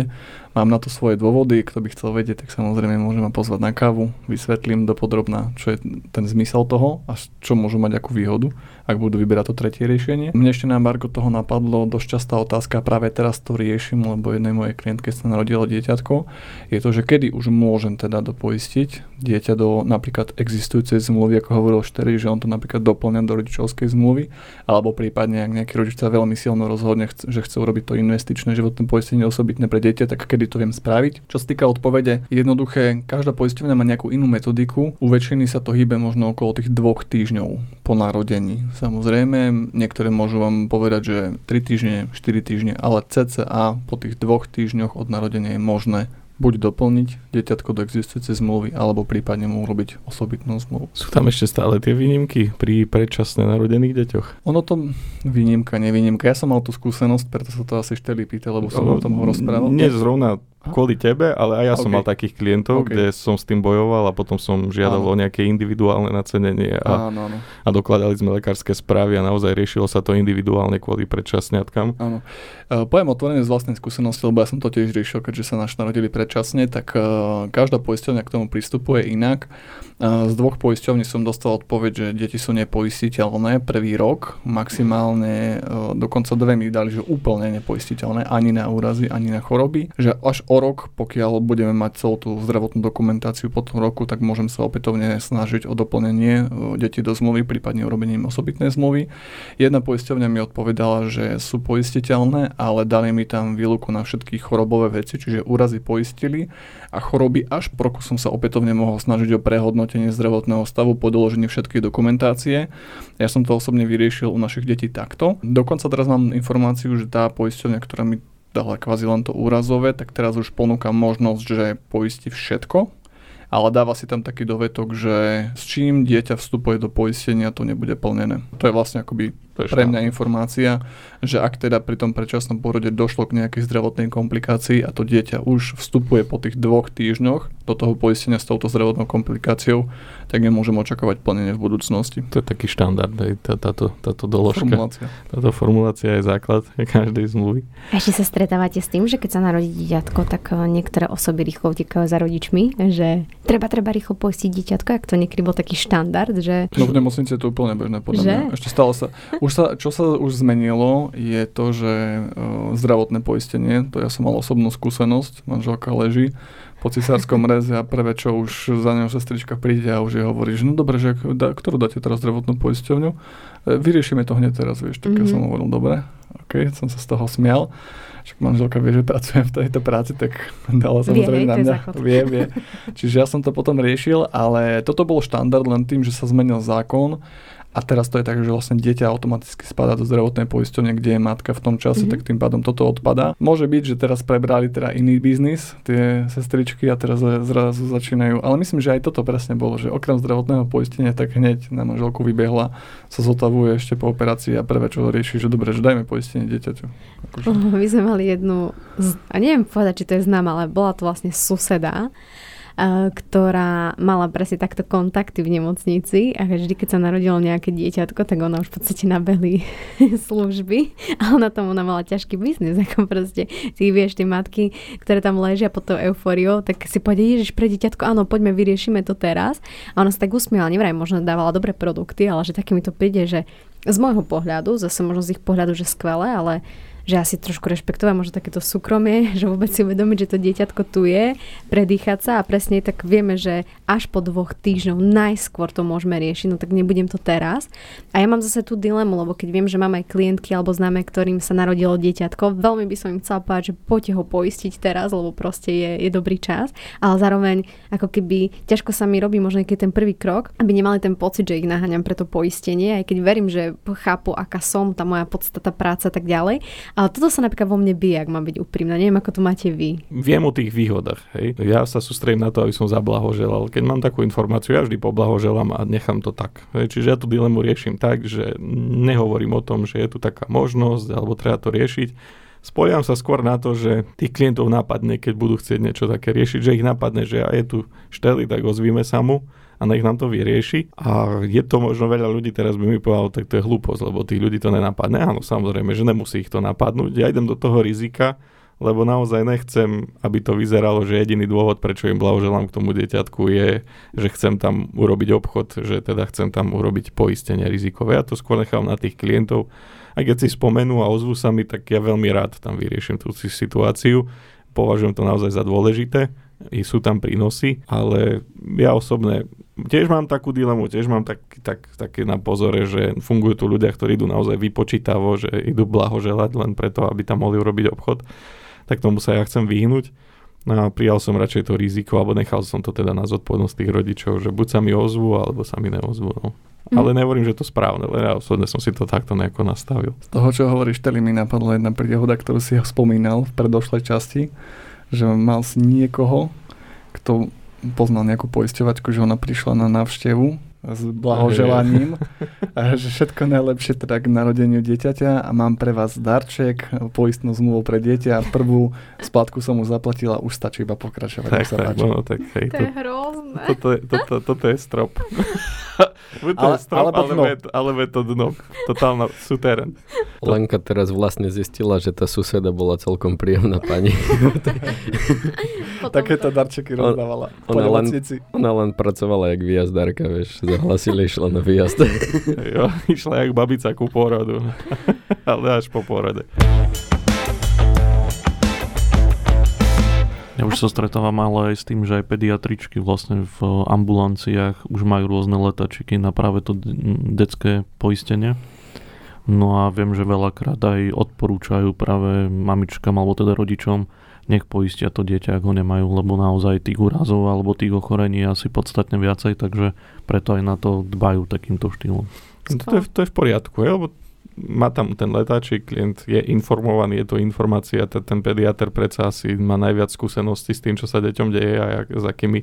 Mám na to svoje dôvody, kto by chcel vedieť, tak samozrejme môžem ma pozvať na kávu, vysvetlím dopodrobná, čo je ten zmysel toho a čo môžu mať akú výhodu, ak budú vyberať to tretie riešenie. Mne ešte na Margo toho napadlo dosť častá otázka, práve teraz to riešim, lebo jednej mojej klientke sa narodilo dieťatko, je to, že kedy už môžem teda dopoistiť dieťa do napríklad existujúcej zmluvy, ako hovoril Štery, že on to napríklad doplňa do rodičovskej zmluvy, alebo prípadne ak nejaký rodič sa veľmi silno rozhodne, že chce urobiť to investičné životné poistenie osobitné pre dieťa, tak kedy to viem spraviť. Čo sa týka odpovede, jednoduché, každá poisťovňa má nejakú inú metodiku. U väčšiny sa to hýbe možno okolo tých dvoch týždňov po narodení. Samozrejme, niektoré môžu vám povedať, že 3 týždne, 4 týždne, ale cca po tých dvoch týždňoch od narodenia je možné buď doplniť dieťatko do existujúcej zmluvy, alebo prípadne mu urobiť osobitnú zmluvu. Sú tam ešte stále tie výnimky pri predčasne narodených deťoch? Ono to výnimka, nevýnimka. Ja som mal tú skúsenosť, preto sa to asi šteli pýta, lebo som o tom rozprával. Nie zrovna kvôli tebe, ale aj ja okay. som mal takých klientov, okay. kde som s tým bojoval a potom som žiadal áno. o nejaké individuálne nacenenie a, áno, áno. a dokladali sme lekárske správy a naozaj riešilo sa to individuálne kvôli predčasňatkám. Áno. Uh, poviem otvorene z vlastnej skúsenosti, lebo ja som to tiež riešil, keďže sa naši narodili predčasne, tak uh, každá poisťovňa k tomu pristupuje inak. Uh, z dvoch poisťovní som dostal odpoveď, že deti sú nepoistiteľné prvý rok, maximálne uh, dokonca dve mi dali, že úplne nepoistiteľné ani na úrazy, ani na choroby, že až o rok, pokiaľ budeme mať celú tú zdravotnú dokumentáciu po tom roku, tak môžem sa opätovne snažiť o doplnenie e, detí do zmluvy, prípadne urobením osobitnej zmluvy. Jedna poisťovňa mi odpovedala, že sú poistiteľné, ale dali mi tam výluku na všetky chorobové veci, čiže úrazy poistili a choroby až po roku som sa opätovne mohol snažiť o prehodnotenie zdravotného stavu po doložení všetkej dokumentácie. Ja som to osobne vyriešil u našich detí takto. Dokonca teraz mám informáciu, že tá poisťovňa, ktorá mi dala kvázi len to úrazové, tak teraz už ponúka možnosť, že poistí všetko, ale dáva si tam taký dovetok, že s čím dieťa vstupuje do poistenia, to nebude plnené. To je vlastne akoby pre mňa informácia, že ak teda pri tom predčasnom porode došlo k nejakej zdravotnej komplikácii a to dieťa už vstupuje po tých dvoch týždňoch do toho poistenia s touto zdravotnou komplikáciou, tak nemôžem očakávať plnenie v budúcnosti. To je taký štandard, aj tá, táto, táto doložka. Formulácia. Táto formulácia je základ každej zmluvy. A ešte sa stretávate s tým, že keď sa narodí dieťatko, tak eh, niektoré osoby rýchlo utekajú za rodičmi, že treba, treba rýchlo poistiť dieťatko, ak to niekedy bol taký štandard, že... No v nemocnici je to úplne bežné, podľa že? mňa. Ešte stále sa... Už sa, čo sa už zmenilo, je to, že uh, zdravotné poistenie, to ja som mal osobnú skúsenosť, manželka leží po cisárskom reze a prvé, čo už za ňou sestrička príde a už je hovorí, že no dobre, že da, ktorú dáte teraz zdravotnú poisťovňu? E, vyriešime to hneď teraz, vieš, tak mm-hmm. ja mhm. som hovoril, dobre, ok, som sa z toho smial. Však manželka vie, že pracujem v tejto práci, tak dala samozrejme na mňa. Vie, vie. Čiže ja som to potom riešil, ale toto bol štandard len tým, že sa zmenil zákon a teraz to je tak, že vlastne dieťa automaticky spadá do zdravotnej poisťovne, kde je matka v tom čase, mm-hmm. tak tým pádom toto odpadá. Môže byť, že teraz prebrali teda iný biznis, tie sestričky a teraz zrazu začínajú. Ale myslím, že aj toto presne bolo, že okrem zdravotného poistenia tak hneď na manželku vybehla, sa zotavuje ešte po operácii a prvé, čo rieši, že dobre, že dajme poistenie dieťaťu. Akože... My sme mali jednu, a neviem povedať, či to je známa, ale bola to vlastne suseda, ktorá mala presne takto kontakty v nemocnici a vždy, keď sa narodilo nejaké dieťatko, tak ona už v podstate nabehli (laughs) služby a ona tam ona mala ťažký biznis, ako proste si vieš, tie matky, ktoré tam ležia pod tou eufóriou, tak si povedia, ježiš, pre dieťatko, áno, poďme, vyriešime to teraz. A ona sa tak usmiela, nevraj, možno dávala dobré produkty, ale že také mi to príde, že z môjho pohľadu, zase možno z ich pohľadu, že skvelé, ale že asi trošku rešpektovať možno takéto súkromie, (laughs) že vôbec si uvedomiť, že to dieťatko tu je, predýchať sa a presne tak vieme, že až po dvoch týždňoch najskôr to môžeme riešiť, no tak nebudem to teraz. A ja mám zase tú dilemu, lebo keď viem, že mám aj klientky alebo známe, ktorým sa narodilo dieťatko, veľmi by som im chcela povedať, že poďte ho poistiť teraz, lebo proste je, je dobrý čas, ale zároveň ako keby ťažko sa mi robí možno keď ten prvý krok, aby nemali ten pocit, že ich naháňam pre to poistenie, aj keď verím, že chápu, aká som, tá moja podstata práca a tak ďalej. Ale toto sa napríklad vo mne bije, ak mám byť úprimná. Neviem, ako to máte vy. Viem o tých výhodách. Hej. Ja sa sústredím na to, aby som zablahoželal. Keď mám takú informáciu, ja vždy poblahoželám a nechám to tak. Hej. Čiže ja tú dilemu riešim tak, že nehovorím o tom, že je tu taká možnosť alebo treba to riešiť. Spoliam sa skôr na to, že tých klientov napadne, keď budú chcieť niečo také riešiť, že ich napadne, že je tu šteli, tak ozvíme sa mu a nech nám to vyrieši. A je to možno veľa ľudí teraz by mi povedal, tak to je hlúposť, lebo tých ľudí to nenapadne. Áno, samozrejme, že nemusí ich to napadnúť. Ja idem do toho rizika, lebo naozaj nechcem, aby to vyzeralo, že jediný dôvod, prečo im blahoželám k tomu dieťatku je, že chcem tam urobiť obchod, že teda chcem tam urobiť poistenie rizikové. Ja to skôr nechám na tých klientov. A keď si spomenú a ozvú sa mi, tak ja veľmi rád tam vyrieším tú situáciu. Považujem to naozaj za dôležité sú tam prínosy, ale ja osobne tiež mám takú dilemu, tiež mám tak, tak, také na pozore, že fungujú tu ľudia, ktorí idú naozaj vypočítavo, že idú blahoželať len preto, aby tam mohli urobiť obchod, tak tomu sa ja chcem vyhnúť. No a prijal som radšej to riziko, alebo nechal som to teda na zodpovednosť tých rodičov, že buď sa mi ozvu, alebo sa mi neozvu. No. Mm. Ale nehovorím, že to správne, len ja osobne som si to takto nejako nastavil. Z toho, čo hovoríš, tedy mi napadla jedna príhoda, ktorú si ho spomínal v predošlej časti že mal si niekoho, kto poznal nejakú poisťovačku, že ona prišla na návštevu s blahoželaním, a že všetko najlepšie teda k narodeniu dieťaťa a mám pre vás darček, poistnú zmluvu pre dieťa, prvú splatku som mu zaplatila, už stačí iba pokračovať. Tak, tak, no, tak hej, To je hrozné. toto, je, toto, toto je strop. (laughs) Buď to Ale- je strop, alebo alebo, dno. je, to- alebo je to dno. Totálna suterén. Lenka teraz vlastne zistila, že tá suseda bola celkom príjemná pani. (laughs) Takéto to- darčeky rozdávala. Ona len-. Ona len pracovala jak výjazdárka, vieš. Zahlasili, išla na výjazd. (laughs) Jo, išla jak babica ku porodu. (laughs) Ale až po porode. Ja už sa stretávam ale aj s tým, že aj pediatričky vlastne v ambulanciách už majú rôzne letačiky na práve to detské poistenie. No a viem, že veľakrát aj odporúčajú práve mamičkám alebo teda rodičom, nech poistia to dieťa, ak ho nemajú, lebo naozaj tých úrazov alebo tých ochorení je asi podstatne viacej, takže preto aj na to dbajú takýmto štýlom. No To je, to je v poriadku, je, lebo má tam ten letáčik, klient je informovaný, je to informácia, ten, ten pediater predsa asi má najviac skúseností s tým, čo sa deťom deje a jak, s akými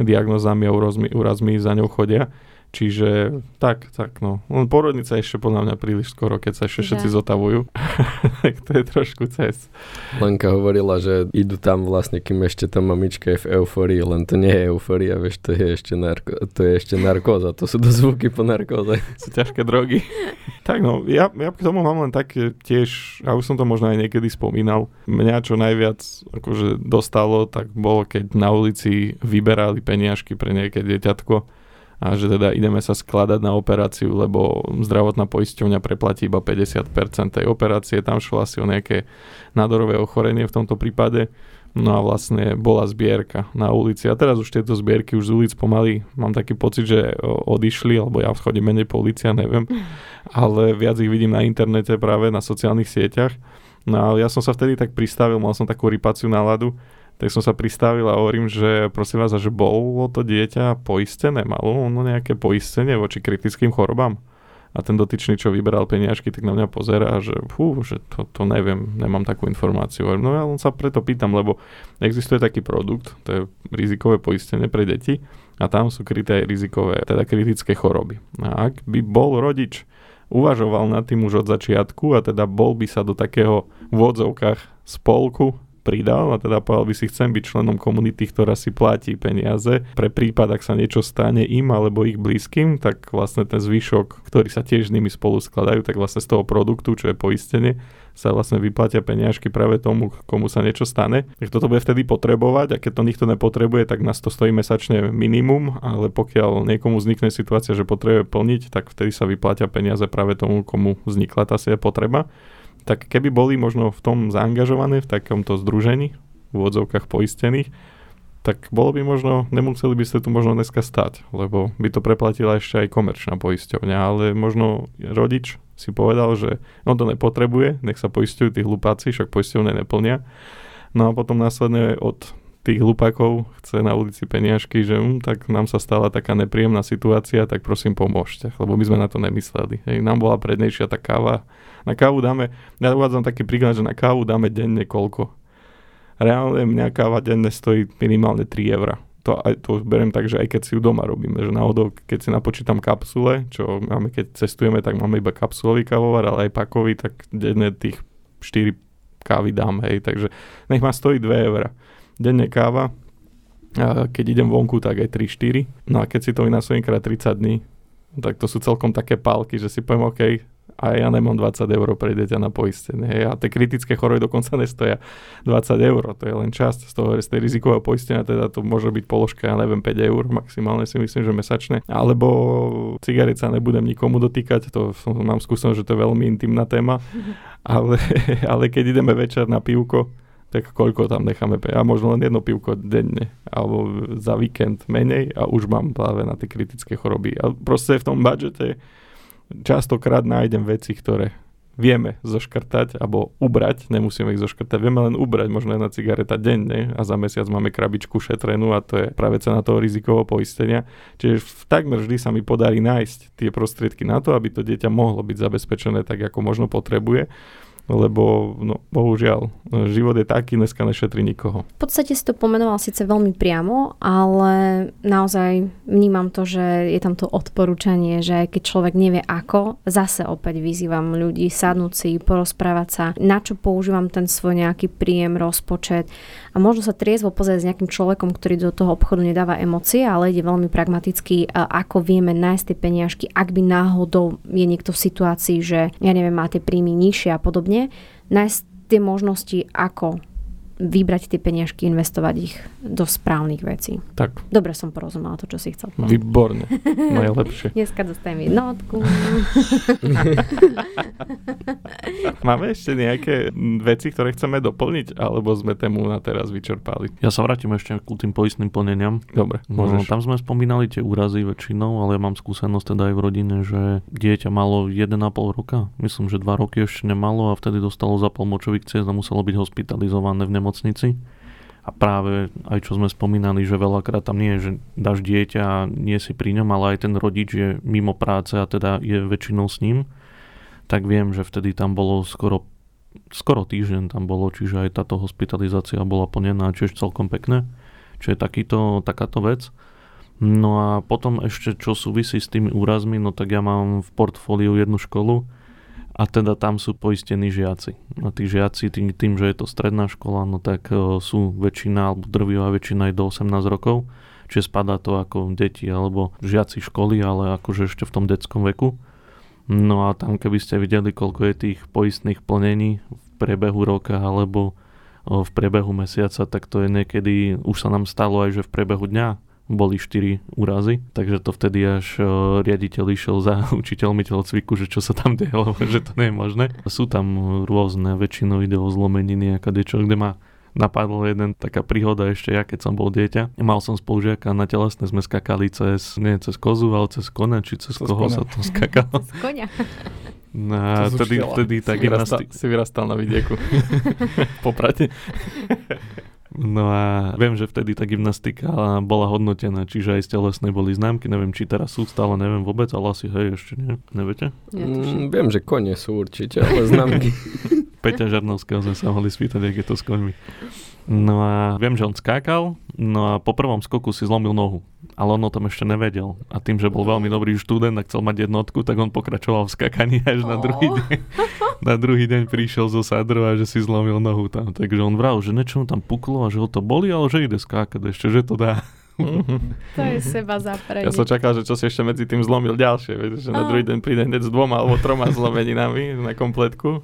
diagnozami a úrazmi, úrazmi za ňou chodia. Čiže tak, tak no. Len porodnica je ešte podľa mňa príliš skoro, keď sa ešte všetci Že? zotavujú. (laughs) tak to je trošku cez. Lenka hovorila, že idú tam vlastne, kým ešte tá mamička je v eufórii, len to nie je eufória, vieš, to je ešte, narko, to je ešte narkóza, to sú dozvuky po narkóze. (laughs) sú ťažké drogy. (laughs) tak no, ja, ja k tomu mám len tak tiež, a už som to možno aj niekedy spomínal, mňa čo najviac akože dostalo, tak bolo, keď na ulici vyberali peniažky pre nejaké dieťatko a že teda ideme sa skladať na operáciu, lebo zdravotná poisťovňa preplatí iba 50% tej operácie, tam šlo asi o nejaké nádorové ochorenie v tomto prípade. No a vlastne bola zbierka na ulici. A teraz už tieto zbierky už z ulic pomaly mám taký pocit, že odišli, alebo ja chodím menej po ulici, ja neviem. (laughs) Ale viac ich vidím na internete práve na sociálnych sieťach. No ale ja som sa vtedy tak pristavil, mal som takú rypaciu náladu, tak som sa pristavil a hovorím, že prosím vás, že bolo to dieťa poistené, malo ono nejaké poistenie voči kritickým chorobám? A ten dotyčný, čo vyberal peniažky, tak na mňa pozerá, že fú, že to, to neviem, nemám takú informáciu. No ja len sa preto pýtam, lebo existuje taký produkt, to je rizikové poistenie pre deti a tam sú kryté aj rizikové, teda kritické choroby. A ak by bol rodič uvažoval nad tým už od začiatku a teda bol by sa do takého v odzovkách spolku pridal a teda povedal by si, chcem byť členom komunity, ktorá si platí peniaze pre prípad, ak sa niečo stane im alebo ich blízkym, tak vlastne ten zvyšok, ktorý sa tiež s nimi spolu skladajú, tak vlastne z toho produktu, čo je poistenie, sa vlastne vyplatia peniažky práve tomu, komu sa niečo stane. Tak toto bude vtedy potrebovať a keď to nikto nepotrebuje, tak nás to stojí mesačne minimum, ale pokiaľ niekomu vznikne situácia, že potrebuje plniť, tak vtedy sa vyplatia peniaze práve tomu, komu vznikla tá si potreba tak keby boli možno v tom zaangažované v takomto združení, v úvodzovkách poistených, tak bolo by možno, nemuseli by ste tu možno dneska stať, lebo by to preplatila ešte aj komerčná poisťovňa, ale možno rodič si povedal, že on to nepotrebuje, nech sa poistujú tí hlupáci, však poisťovne neplnia. No a potom následne od tých hlupákov chce na ulici peniažky, že hm, tak nám sa stala taká nepríjemná situácia, tak prosím pomôžte, lebo my sme na to nemysleli. Hej, nám bola prednejšia tá káva. Na kávu dáme, ja uvádzam taký príklad, že na kávu dáme denne koľko. Reálne mňa káva denne stojí minimálne 3 eurá. To, aj, to beriem tak, že aj keď si ju doma robíme, že náhodou, keď si napočítam kapsule, čo máme, keď cestujeme, tak máme iba kapsulový kávovar, ale aj pakový, tak denne tých 4 kávy dám, hej, takže nech ma stojí 2 eurá denne káva, a keď idem vonku, tak aj 3-4. No a keď si to vynásobím krát 30 dní, tak to sú celkom také pálky, že si poviem, OK, a ja nemám 20 eur pre dieťa na poistenie. Hej. A tie kritické choroby dokonca nestoja 20 eur, to je len časť z toho, z tej rizikového poistenia, teda to môže byť položka, ja neviem, 5 eur maximálne si myslím, že mesačne. Alebo cigaret sa nebudem nikomu dotýkať, to som, mám skúsenosť, že to je veľmi intimná téma, ale, (laughs) ale keď ideme večer na pivko, tak koľko tam necháme pe- a možno len jedno pivko denne alebo za víkend menej a už mám práve na tie kritické choroby. A proste v tom budžete častokrát nájdem veci, ktoré vieme zoškrtať alebo ubrať, nemusíme ich zoškrtať, vieme len ubrať možno jedna cigareta denne a za mesiac máme krabičku šetrenú a to je práve cena toho rizikového poistenia. Čiže takmer vždy sa mi podarí nájsť tie prostriedky na to, aby to dieťa mohlo byť zabezpečené tak, ako možno potrebuje. Lebo no, bohužiaľ, život je taký, dneska nešetrí nikoho. V podstate si to pomenoval síce veľmi priamo, ale naozaj vnímam to, že je tam to odporúčanie, že keď človek nevie ako, zase opäť vyzývam ľudí sadnúť si, porozprávať sa, na čo používam ten svoj nejaký príjem, rozpočet a možno sa triezvo pozrieť s nejakým človekom, ktorý do toho obchodu nedáva emócie, ale ide veľmi pragmaticky, ako vieme nájsť tie peniažky, ak by náhodou je niekto v situácii, že ja neviem, má tie príjmy nižšie a podobne, nájsť tie možnosti, ako vybrať tie peniažky, investovať ich do správnych vecí. Tak. Dobre som porozumela to, čo si chcel povedať. Výborne. Najlepšie. (laughs) Dneska dostajem jednotku. (laughs) Máme ešte nejaké veci, ktoré chceme doplniť, alebo sme tému na teraz vyčerpali? Ja sa vrátim ešte ku tým poistným plneniam. Dobre, No, môžeš. tam sme spomínali tie úrazy väčšinou, ale ja mám skúsenosť teda aj v rodine, že dieťa malo 1,5 roka, myslím, že 2 roky ešte nemalo a vtedy dostalo zapal močových ciest a muselo byť hospitalizované v nemocnici. A práve aj čo sme spomínali, že veľakrát tam nie je, že dáš dieťa a nie si pri ňom, ale aj ten rodič je mimo práce a teda je väčšinou s ním, tak viem, že vtedy tam bolo skoro, skoro týždeň tam bolo, čiže aj táto hospitalizácia bola plnená, čiže celkom pekné. Čiže takýto, takáto vec. No a potom ešte, čo súvisí s tými úrazmi, no tak ja mám v portfóliu jednu školu a teda tam sú poistení žiaci. A tí žiaci, tým, tým že je to stredná škola, no tak e, sú väčšina, alebo drvivá väčšina aj do 18 rokov, čiže spadá to ako deti alebo žiaci školy, ale akože ešte v tom detskom veku. No a tam keby ste videli, koľko je tých poistných plnení v priebehu roka alebo o, v priebehu mesiaca, tak to je niekedy, už sa nám stalo aj, že v priebehu dňa boli 4 úrazy, takže to vtedy až o, riaditeľ išiel za (laughs) učiteľmi telocviku, že čo sa tam deje, (laughs) lebo že to nie je možné. Sú tam rôzne, väčšinou ide o zlomeniny a kadečo, kde ma napadlo jeden taká príhoda ešte ja, keď som bol dieťa. Mal som spolužiaka na telesné, sme skakali cez, nie cez kozu, ale cez kona, či cez, Cez koho koňa. sa to skakalo. Z konia. No Cez vtedy, vtedy tá si, vyrastal, gymnastika, si vyrastal na vidieku. (laughs) Poprate. No a viem, že vtedy tá gymnastika bola hodnotená, čiže aj z telesnej boli známky, neviem, či teraz sú stále, neviem vôbec, ale asi hej, ešte nie, neviete? Mm, viem, že kone sú určite, ale známky. (laughs) Peťa Žarnovského sme sa mohli spýtať, jak je to s koňmi. No a viem, že on skákal, no a po prvom skoku si zlomil nohu, ale on o tom ešte nevedel. A tým, že bol veľmi dobrý študent a chcel mať jednotku, tak on pokračoval v skakaní až na druhý Oh. deň. (laughs) Na druhý deň prišiel zo sádru a že si zlomil nohu tam. Takže on vral, že niečo mu tam puklo a že ho to boli, ale že ide skákať ešte, že to dá. To je seba zaprenie. Ja som čakal, že čo si ešte medzi tým zlomil ďalšie, vieš, že na druhý deň príde hneď s dvoma alebo troma zlomeninami na kompletku.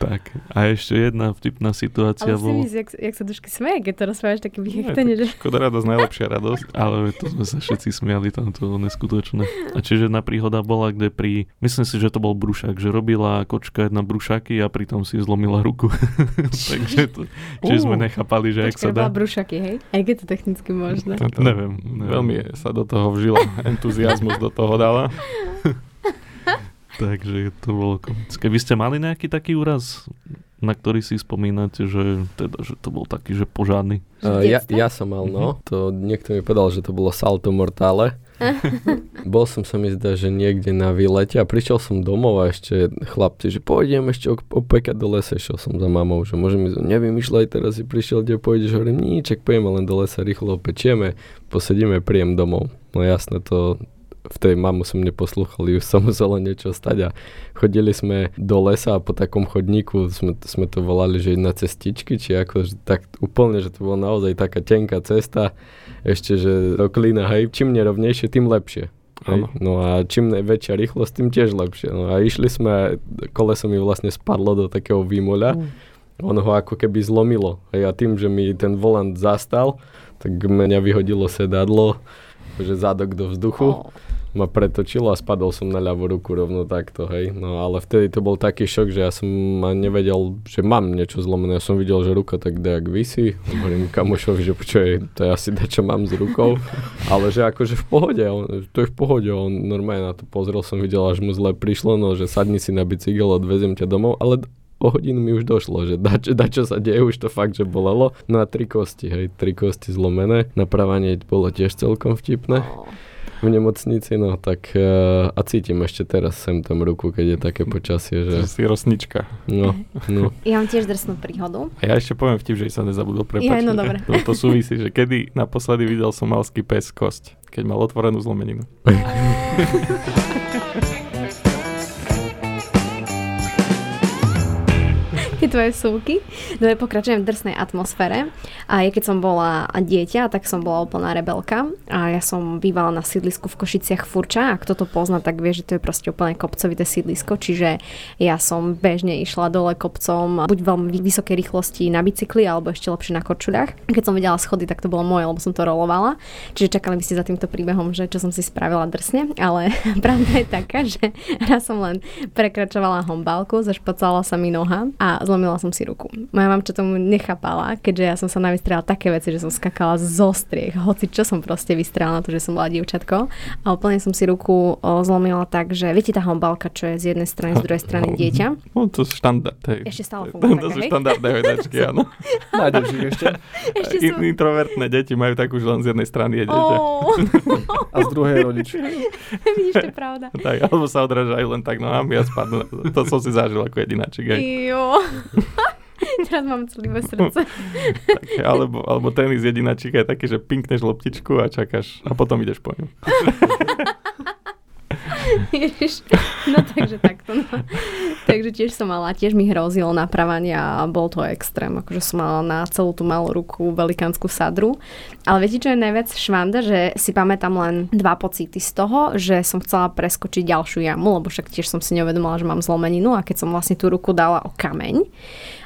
Tak. A ešte jedna vtipná situácia Ale si bola. mi, jak, jak sa dušky smeje, keď to rozprávaš taký Nie, vychechtenie, že... Škoda radosť, najlepšia radosť. Ale to sme sa všetci smiali, tam to bolo neskutočné. A čiže jedna príhoda bola, kde pri, myslím si, že to bol brušák, že robila kočka jedna brušaky a pritom si zlomila ruku. (laughs) Takže to, čiže sme Ú. nechápali, že ak sa dá. bola brúšaky, hej? Aj keď to technicky možné. Toto Neviem, neviem. Veľmi sa do toho vžila, entuziasmus do toho dala. (laughs) Takže to bolo komické. Vy ste mali nejaký taký úraz, na ktorý si spomínate, že, teda, že to bol taký, že požádny? Uh, ja, ja som mal, no. To niekto mi povedal, že to bolo salto mortale. (laughs) Bol som sa mi zdá, že niekde na výlete a prišiel som domov a ešte chlapci, že pôjdem ešte op- opekať do lesa, išiel som za mamou, že môžem ísť, nevymýšľaj, teraz si prišiel, kde pôjdeš, hovorím, niček, pojeme len do lesa, rýchlo opečieme, posedíme, príjem domov. No jasné, to v tej mamu som neposlúchal, už sa (laughs) muselo niečo stať a chodili sme do lesa a po takom chodníku sme, sme to volali, že na cestičky, či ako, že tak úplne, že to bola naozaj taká tenká cesta, ešte, že do klína, hej, čím nerovnejšie, tým lepšie. Hej. No a čím väčšia rýchlosť, tým tiež lepšie. No a išli sme, koleso mi vlastne spadlo do takého výmoľa, ono ho ako keby zlomilo. Hej, a tým, že mi ten volant zastal, tak mňa vyhodilo sedadlo, že zadok do vzduchu Oh. Ma pretočilo a spadol som na ľavú ruku rovno takto, hej. No ale vtedy to bol taký šok, že ja som ani nevedel, že mám niečo zlomené. Ja som videl, že ruka tak dejak vysí. Hovorím kamošovi, že počuj, to je asi čo mám s rukou. Ale že akože v pohode, on, to je v pohode. On normálne na to pozrel, som videl, až mu zle prišlo, no že sadni si na bicykel, odvezem ťa domov, ale o hodinu mi už došlo, že dačo, dačo sa deje, už to fakt, že bolelo. No a tri kosti, hej, tri kosti zlomené. Napravanie bolo tiež celkom vtipné. Oh. V nemocnici, no tak uh, a cítim ešte teraz sem tam ruku, keď je také počasie, že... Si rosnička. No, no. Ja mám tiež drsnú príhodu. A ja ešte poviem vtip, že sa nezabudol prepač. Ja, no dobre. To, to súvisí, že kedy naposledy videl som malský pes kosť, keď mal otvorenú zlomeninu. (laughs) tvoje súky. No ja pokračujem v drsnej atmosfére. A ja keď som bola dieťa, tak som bola úplná rebelka. A ja som bývala na sídlisku v Košiciach Furča. A kto to pozná, tak vie, že to je proste úplne kopcovité sídlisko. Čiže ja som bežne išla dole kopcom, buď veľmi vysokej rýchlosti na bicykli, alebo ešte lepšie na korčuľach. Keď som videla schody, tak to bolo moje, lebo som to rolovala. Čiže čakali by ste za týmto príbehom, že čo som si spravila drsne. Ale (laughs) pravda je taká, že raz som len prekračovala hombálku, zašpacala sa mi noha a zlomila som si ruku. Moja mamča tomu nechápala, keďže ja som sa navystrela také veci, že som skakala zo striech, hoci čo som proste vystrela na to, že som bola dievčatko. A úplne som si ruku o, zlomila tak, že viete tá hombalka, čo je z jednej strany, z druhej strany dieťa. No to sú štandard. Hej. Ešte stále funguje To sú štandardné vedačky, (laughs) áno. Nájdeš ich ešte. Ešte sú... In- Introvertné deti majú takú, že len z jednej strany je dieťa. Ó, (laughs) A z druhej rodič. (laughs) vidíš, to je pravda. Tak, alebo sa odrážajú len tak nohami a spadnú. To som si zažil ako jedináčik. Aj. Jo. (laughs) Teraz mám celivé srdce. (laughs) Tak, alebo, alebo tenis jedináčik je taký, že pinkneš loptičku a čakáš a potom ideš po ňu. (laughs) (laughs) No takže takto. No. Takže tiež som mala, tiež mi hrozilo napravanie a bol to extrém. Akože som mala na celú tú malú ruku velikánsku sadru. Ale viete, čo je najviac švanda? Že si pamätám len dva pocity z toho, že som chcela preskočiť ďalšiu jamu, lebo však tiež som si neuvedomila, že mám zlomeninu a keď som vlastne tú ruku dala o kameň,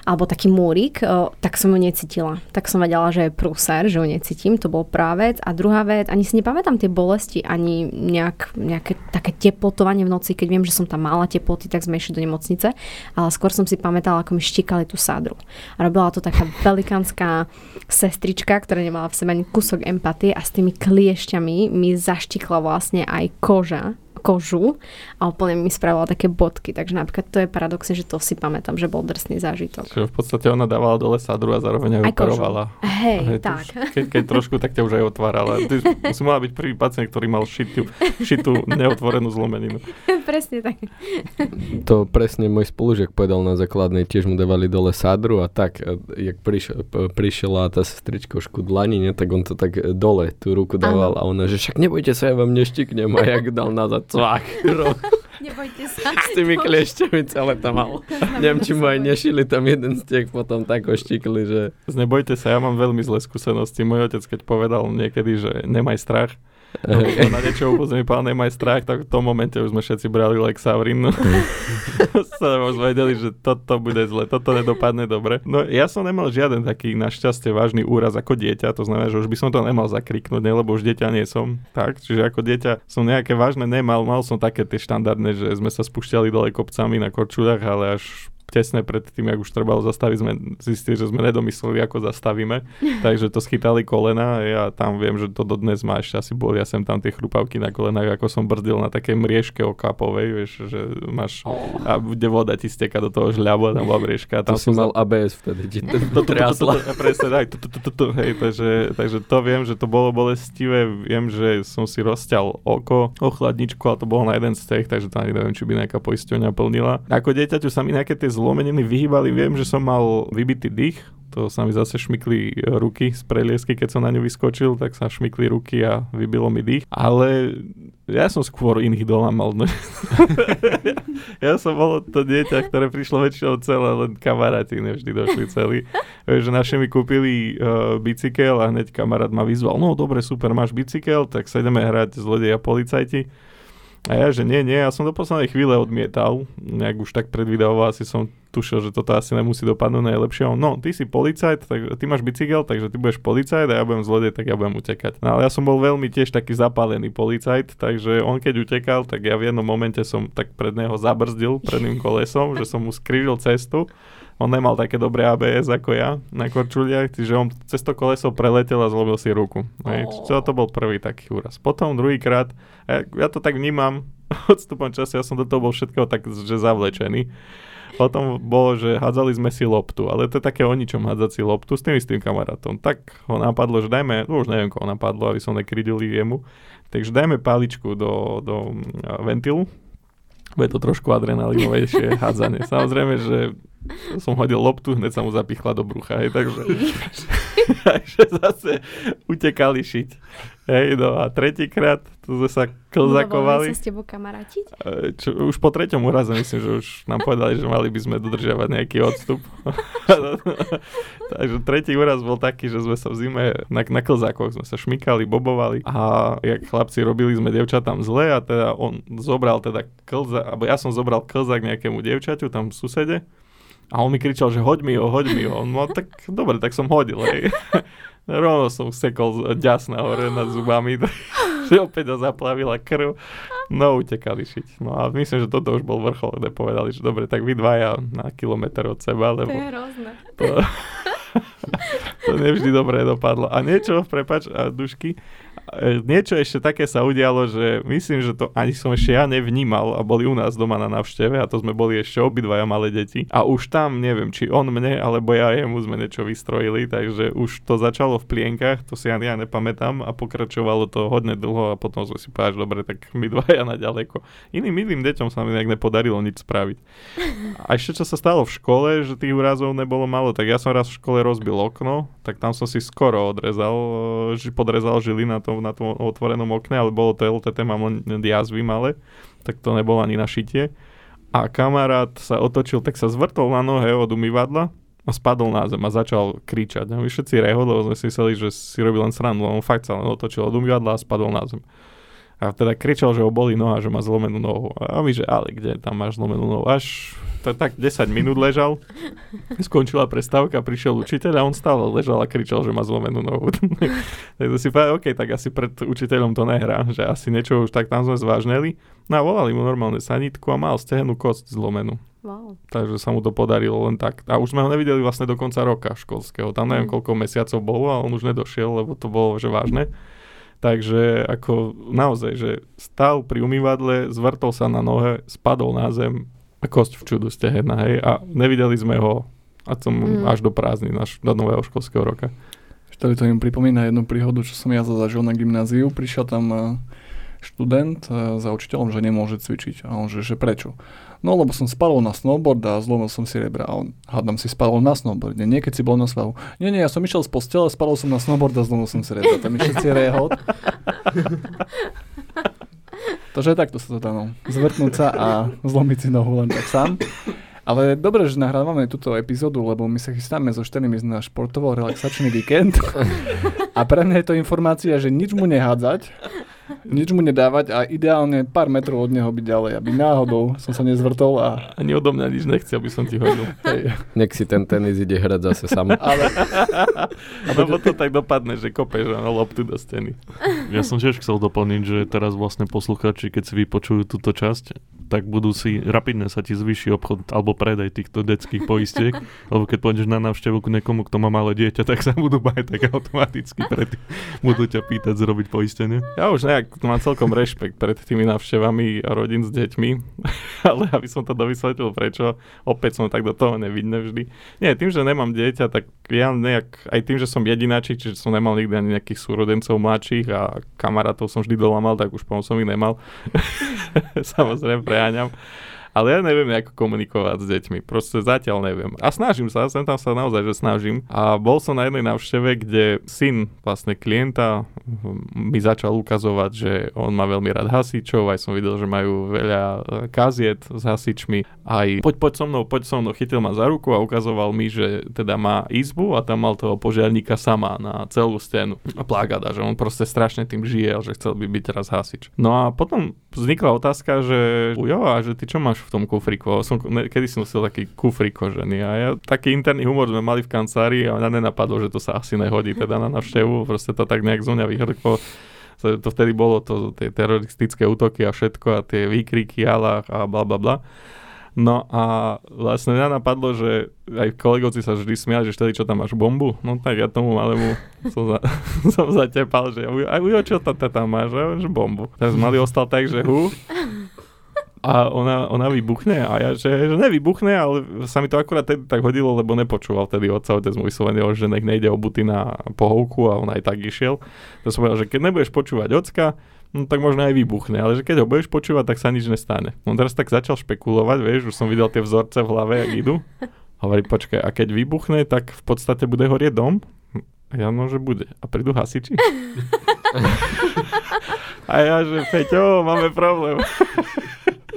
alebo taký múrik, tak som ju necítila. Tak som vedela, že je prúser, že ju necítim, to bol prvá vec. A druhá vec, ani si nepamätám tie bolesti, ani nejak, nejaké také teplotovanie v noci, keď viem, že som tam mala teploty, tak sme išli do nemocnice, ale skôr som si pamätala, ako mi štikali tú sádru. A robila to taká velikánska sestrička, ktorá nemala v sebe ani kúsok empatie a s tými kliešťami mi zaštikla vlastne aj koža kožu a úplne mi spravila také bodky. Takže napríklad to je paradoxne, že to si pamätám, že bol drsný zážitok. Čiže v podstate ona dávala dole sadru a zároveň aj operovala. Hej, Hej, tak. už- Keď, keď trošku, tak ťa už aj otvárala. Ty si mala byť prvý pacient, ktorý mal šitú, šitú neotvorenú zlomeninu. (laughs) Presne tak. To presne môj spolužiak povedal na základnej, tiež mu dávali dole sadru a tak, a jak prišiel, p- prišla tá sestrička už ku dlani, ne, tak on to tak e, dole tú ruku dával a ona, že však nebojte sa, ja vám neštiknem a jak dal nazad cvak. ro- (laughs) Nebojte sa. S tými kliešťami celé tam mal. Neviem, či mu aj nešili tam jeden stiek, potom tak oštikli, že Nebojte sa, ja mám veľmi zlé skúsenosti. Môj otec, keď povedal niekedy, že nemaj strach, no, to na niečo upozorní pán nemaj strach, tak v tom momente už sme všetci brali Lexaurin. No. (laughs) sa už vedeli, že toto bude zle, toto nedopadne dobre. No ja som nemal žiaden taký našťastie vážny úraz ako dieťa, to znamená, že už by som to nemal zakriknúť, ne, lebo už dieťa nie som. Tak, čiže ako dieťa som nejaké vážne nemal, mal som také tie štandardné, že sme sa spúšťali dole kopcami na korčuľach, ale až tesne pred tým, ak už trebalo zastaviť, sme zistili, že sme nedomysleli, ako zastavíme. (laughs) Takže to schytali kolena a ja tam viem, že to dodnes má ešte asi boli. Ja sem tam tie chrupavky na kolenách, ako som brzdil na také mriežke okapovej, vieš, že máš a bude voda ti steka do toho žľabu a tam bola mriežka. A tam tam si som mal ABS vtedy, ti (laughs) to to, to, to, to, triasla. to, to, presne tak, to, to, to, to, to, hej, takže, takže to viem, že to bolo bolestivé, viem, že som si rozťal oko o chladničku, ale to bolo na jeden steh, takže to ani neviem, či by nejaká poisťovňa plnila. Ako dieťaťu sa mi nejaké tie zlomeniny vyhýbali, viem, že som mal vybitý dých, to sa mi zase šmykli e, ruky z preliesky, keď som na ňu vyskočil, tak sa šmykli ruky a vybilo mi dých. Ale ja som skôr iných doma mal. No. (laughs) ja som bol to dieťa, ktoré prišlo väčšinou celé, len kamaráti nevždy došli celí. Vieš, že naši mi kúpili uh, bicykel a hneď kamarát ma vyzval, no dobre, super, máš bicykel, tak sa ideme hrať zlodeja policajti. A ja, že nie, nie, ja som do poslednej chvíle odmietal, nejak už tak predvídavoval, asi som tušil, že toto asi nemusí dopadnúť najlepšie. No, ty si policajt, tak ty máš bicykel, takže ty budeš policajt a ja budem zlodej, tak ja budem utekať. No ale ja som bol veľmi tiež taký zapálený policajt, takže on keď utekal, tak ja v jednom momente som tak pred neho zabrzdil predným kolesom, že som mu skrížil cestu. On nemal také dobré ABS ako ja na korčuliach, čiže on cez to koleso preletel a zlobil si ruku. Hej, Oh. čo to bol prvý taký úraz. Potom druhýkrát, ja, ja to tak vnímam, (laughs) odstupom času ja som do toho bol všetkého tak, že zavlečený. Potom bolo, že hádzali sme si loptu, ale to je také o ničom hádzať si loptu s tým istým kamarátom. Tak ho napadlo, že dajme, no už neviem, koho napadlo, aby som nekridili jemu, takže dajme paličku do, do ventilu, bude to trošku adrenalinovejšie hádzanie. Samozrejme, že som hodil loptu, hneď sa mu zapichla do brucha, hej, takže, (laughs) takže zase utekali šiť. Hej, no a tretíkrát to sme sa klzakovali. Dovolili sa s tebou kamarátiť? E, čo, už po treťom úraze myslím, že už nám povedali, že mali by sme dodržiavať nejaký odstup. (laughs) takže tretí úraz bol taký, že sme sa v zime na, na klzákoch sme sa šmykali, bobovali a jak chlapci robili sme devčatám zle a teda on zobral teda klza, alebo ja som zobral klzák nejakému devčaťu tam v susede a on mi kričal, že hoď mi ho, hoď mi ho. No tak dobre, tak som hodil, hej. (laughs) Rovno som sekol ďas hore nad zubami, (laughs) že opäť ho zaplavila krv. No, utekali šiť. No a myslím, že toto už bol vrchol, kde povedali, že dobre, tak vy dvaja na kilometr od seba, lebo... To je hrozné. To, (laughs) to nevždy dobre dopadlo. A niečo, prepač, a dušky, niečo ešte také sa udialo, že myslím, že to ani som ešte ja nevnímal a boli u nás doma na návšteve a to sme boli ešte obidvaja malé deti a už tam neviem, či on mne alebo ja jemu sme niečo vystrojili, takže už to začalo v plienkach, to si ja, ja nepamätám a pokračovalo to hodne dlho a potom sme si povedali, dobre, tak my dvaja na ďaleko. Iným milým deťom sa mi nejak nepodarilo nič spraviť. A ešte čo sa stalo v škole, že tých úrazov nebolo malo, tak ja som raz v škole rozbil okno, tak tam som si skoro odrezal, podrezal žily na tom, na tom otvorenom okne, ale bolo to LTT, mám len jazvy malé, tak to nebolo ani na šitie. A kamarát sa otočil, tak sa zvrtol na nohe od umývadla a spadol na zem a začal kričať. A my všetci lebo sme si mysleli, že si robil len srandu, on fakt sa len otočil od umývadla a spadol na zem. A teda kričal, že ho boli noha, že má zlomenú nohu. A my, že ale kde tam máš zlomenú nohu? Až to tak 10 minút ležal, skončila prestávka, prišiel učiteľ a on stále ležal a kričal, že má zlomenú nohu. (laughs) tak to si povedal, OK, tak asi pred učiteľom to nehrá, že asi niečo už tak tam sme zvážneli. No a volali mu normálne sanitku a mal stehenú kost zlomenú. Wow. Takže sa mu to podarilo len tak. A už sme ho nevideli vlastne do konca roka školského. Tam neviem, mm. koľko mesiacov bolo a on už nedošiel, lebo to bolo že vážne. Takže ako naozaj, že stal pri umývadle, zvrtol sa na nohe, spadol na zem a kosť v čudu stehena, hej, a nevideli sme ho a som mm. až do prázdny, až do nového školského roka. Ešte to im pripomína jednu príhodu, čo som ja zažil na gymnáziu. Prišiel tam eh, študent eh, za učiteľom, že nemôže cvičiť. A on že, že prečo? No lebo som spadol na snowboard a zlomil som si rebra. A on, hádam si spadol na snowboard. Nie, keď si bol na svahu. Nie, nie, ja som išiel z postele, spadol som na snowboard a zlomil som si rebra. Tam je všetci rehod. Takže takto sa to dá, no. Zvrtnúť sa a zlomiť si nohu len tak sám. Ale dobre, že nahrávame túto epizódu, lebo my sa chystáme so Šteným ísť na športovo-relaxačný víkend. (laughs) A pre mňa je to informácia, že nič mu nehádzať, nič mu nedávať a ideálne pár metrov od neho byť ďalej, aby náhodou som sa nezvrtol a... Ani odo mňa nič nechce, aby som ti hodil. Hej. Nech si ten tenis ide hrať zase sám. (laughs) Ale... Lebo to tak dopadne, že kopeš na loptu do steny. Ja som tiež chcel doplniť, že teraz vlastne posluchači, keď si vypočujú túto časť, tak budú si, rapidne sa ti zvýši obchod alebo predaj týchto detských poistiek, lebo keď pôjdeš na návštevu k niekomu, kto má malé dieťa, tak sa budú bať tak automaticky predtým. Budú ťa pýtať zrobiť poistenie. Ja už nejak mám celkom rešpekt pred tými návštevami rodín s deťmi, (laughs) ale aby som to dovysvetlil prečo, opäť som tak do toho nevidne vždy. Nie, tým, že nemám dieťa, tak ja nejak, aj tým, že som jedináčik, čiže som nemal nikdy ani nejakých súrodencov mladších a kamarátov som vždy dolamal, tak už potom som ich nemal. (laughs) Samozrejme preháňam. Ale ja neviem, ako komunikovať s deťmi. Proste zatiaľ neviem. A snažím sa, sem tam sa naozaj, že snažím. A bol som na jednej návšteve, kde syn vlastne klienta hm, mi začal ukazovať, že on má veľmi rád hasičov, aj som videl, že majú veľa kaziet s hasičmi. Aj poď, poď so mnou, poď so mnou, chytil ma za ruku a ukazoval mi, že teda má izbu a tam mal toho požiarníka sama na celú stenu a plágada, že on proste strašne tým žije, že chcel by byť teraz hasič. No a potom vznikla otázka, že jo, a že ty čo máš v tom kufriku. Som, kedy som nosil taký kufrik kožený a ja, taký interný humor sme mali v kancelárii a mňa nenapadlo, že to sa asi nehodí teda na navštevu. Proste to tak nejak zo vyhrklo to vtedy bolo to, tie teroristické útoky a všetko a tie výkriky Allah a bla bla bla. No a vlastne mňa napadlo, že aj kolegovci sa vždy smiali, že vtedy čo tam máš bombu? No tak ja tomu malému som, za, (laughs) som zatepal, že a ujo, čo to tam máš? Že bombu. Tak mali ostal tak, že hu, a ona, ona vybuchne a ja, že, že nevybuchne, ale sa mi to akurát tedy tak hodilo, lebo nepočúval vtedy otca, otec mu vyslovene, že nech nejde o buty na pohovku a on aj tak išiel. To som povedal, že keď nebudeš počúvať ocka, no tak možno aj vybuchne, ale že keď ho budeš počúvať, tak sa nič nestane. On teraz tak začal špekulovať, vieš, už som videl tie vzorce v hlave, jak idú. Hovorí, počkaj, a keď vybuchne, tak v podstate bude horieť dom? Ja no, že bude. A prídu hasiči? (laughs) a ja, že Peťo, máme problém. (laughs)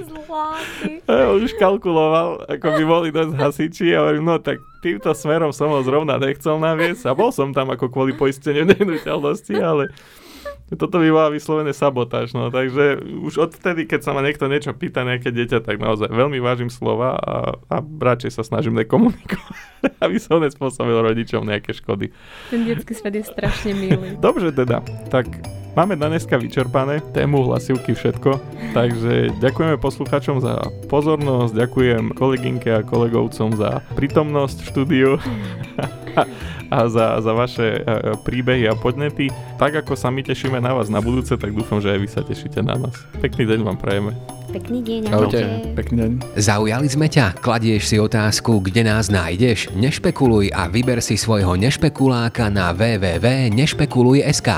(laughs) Ja, on už kalkuloval, ako by boli dosť hasiči a hovorím, no tak týmto smerom som ho zrovna nechcel naviesť a bol som tam ako kvôli poisteniu (laughs) nehnuteľnosti, ale toto by bola vyslovené sabotáž, no, takže už odtedy, keď sa ma niekto niečo pýta, nejaké dieťa, tak naozaj veľmi vážim slova a, a radšej sa snažím nekomunikovať, (laughs) aby som nespôsobil rodičom nejaké škody. Ten detský svet je strašne milý. Dobre teda, tak máme na dneska vyčerpané tému hlasivky všetko, takže ďakujeme poslucháčom za pozornosť, ďakujem kolegynke a kolegovcom za prítomnosť v štúdiu (laughs) a za, za vaše príbehy a podnety. Tak ako sa my tešíme na vás na budúce, tak dúfam, že aj vy sa tešíte na nás. Pekný deň vám prajeme. Pekný deň. Ahojte. Pekný deň. Zaujali sme ťa? Kladieš si otázku, kde nás nájdeš? Nešpekuluj a vyber si svojho nešpekuláka na www.nešpekuluj.sk.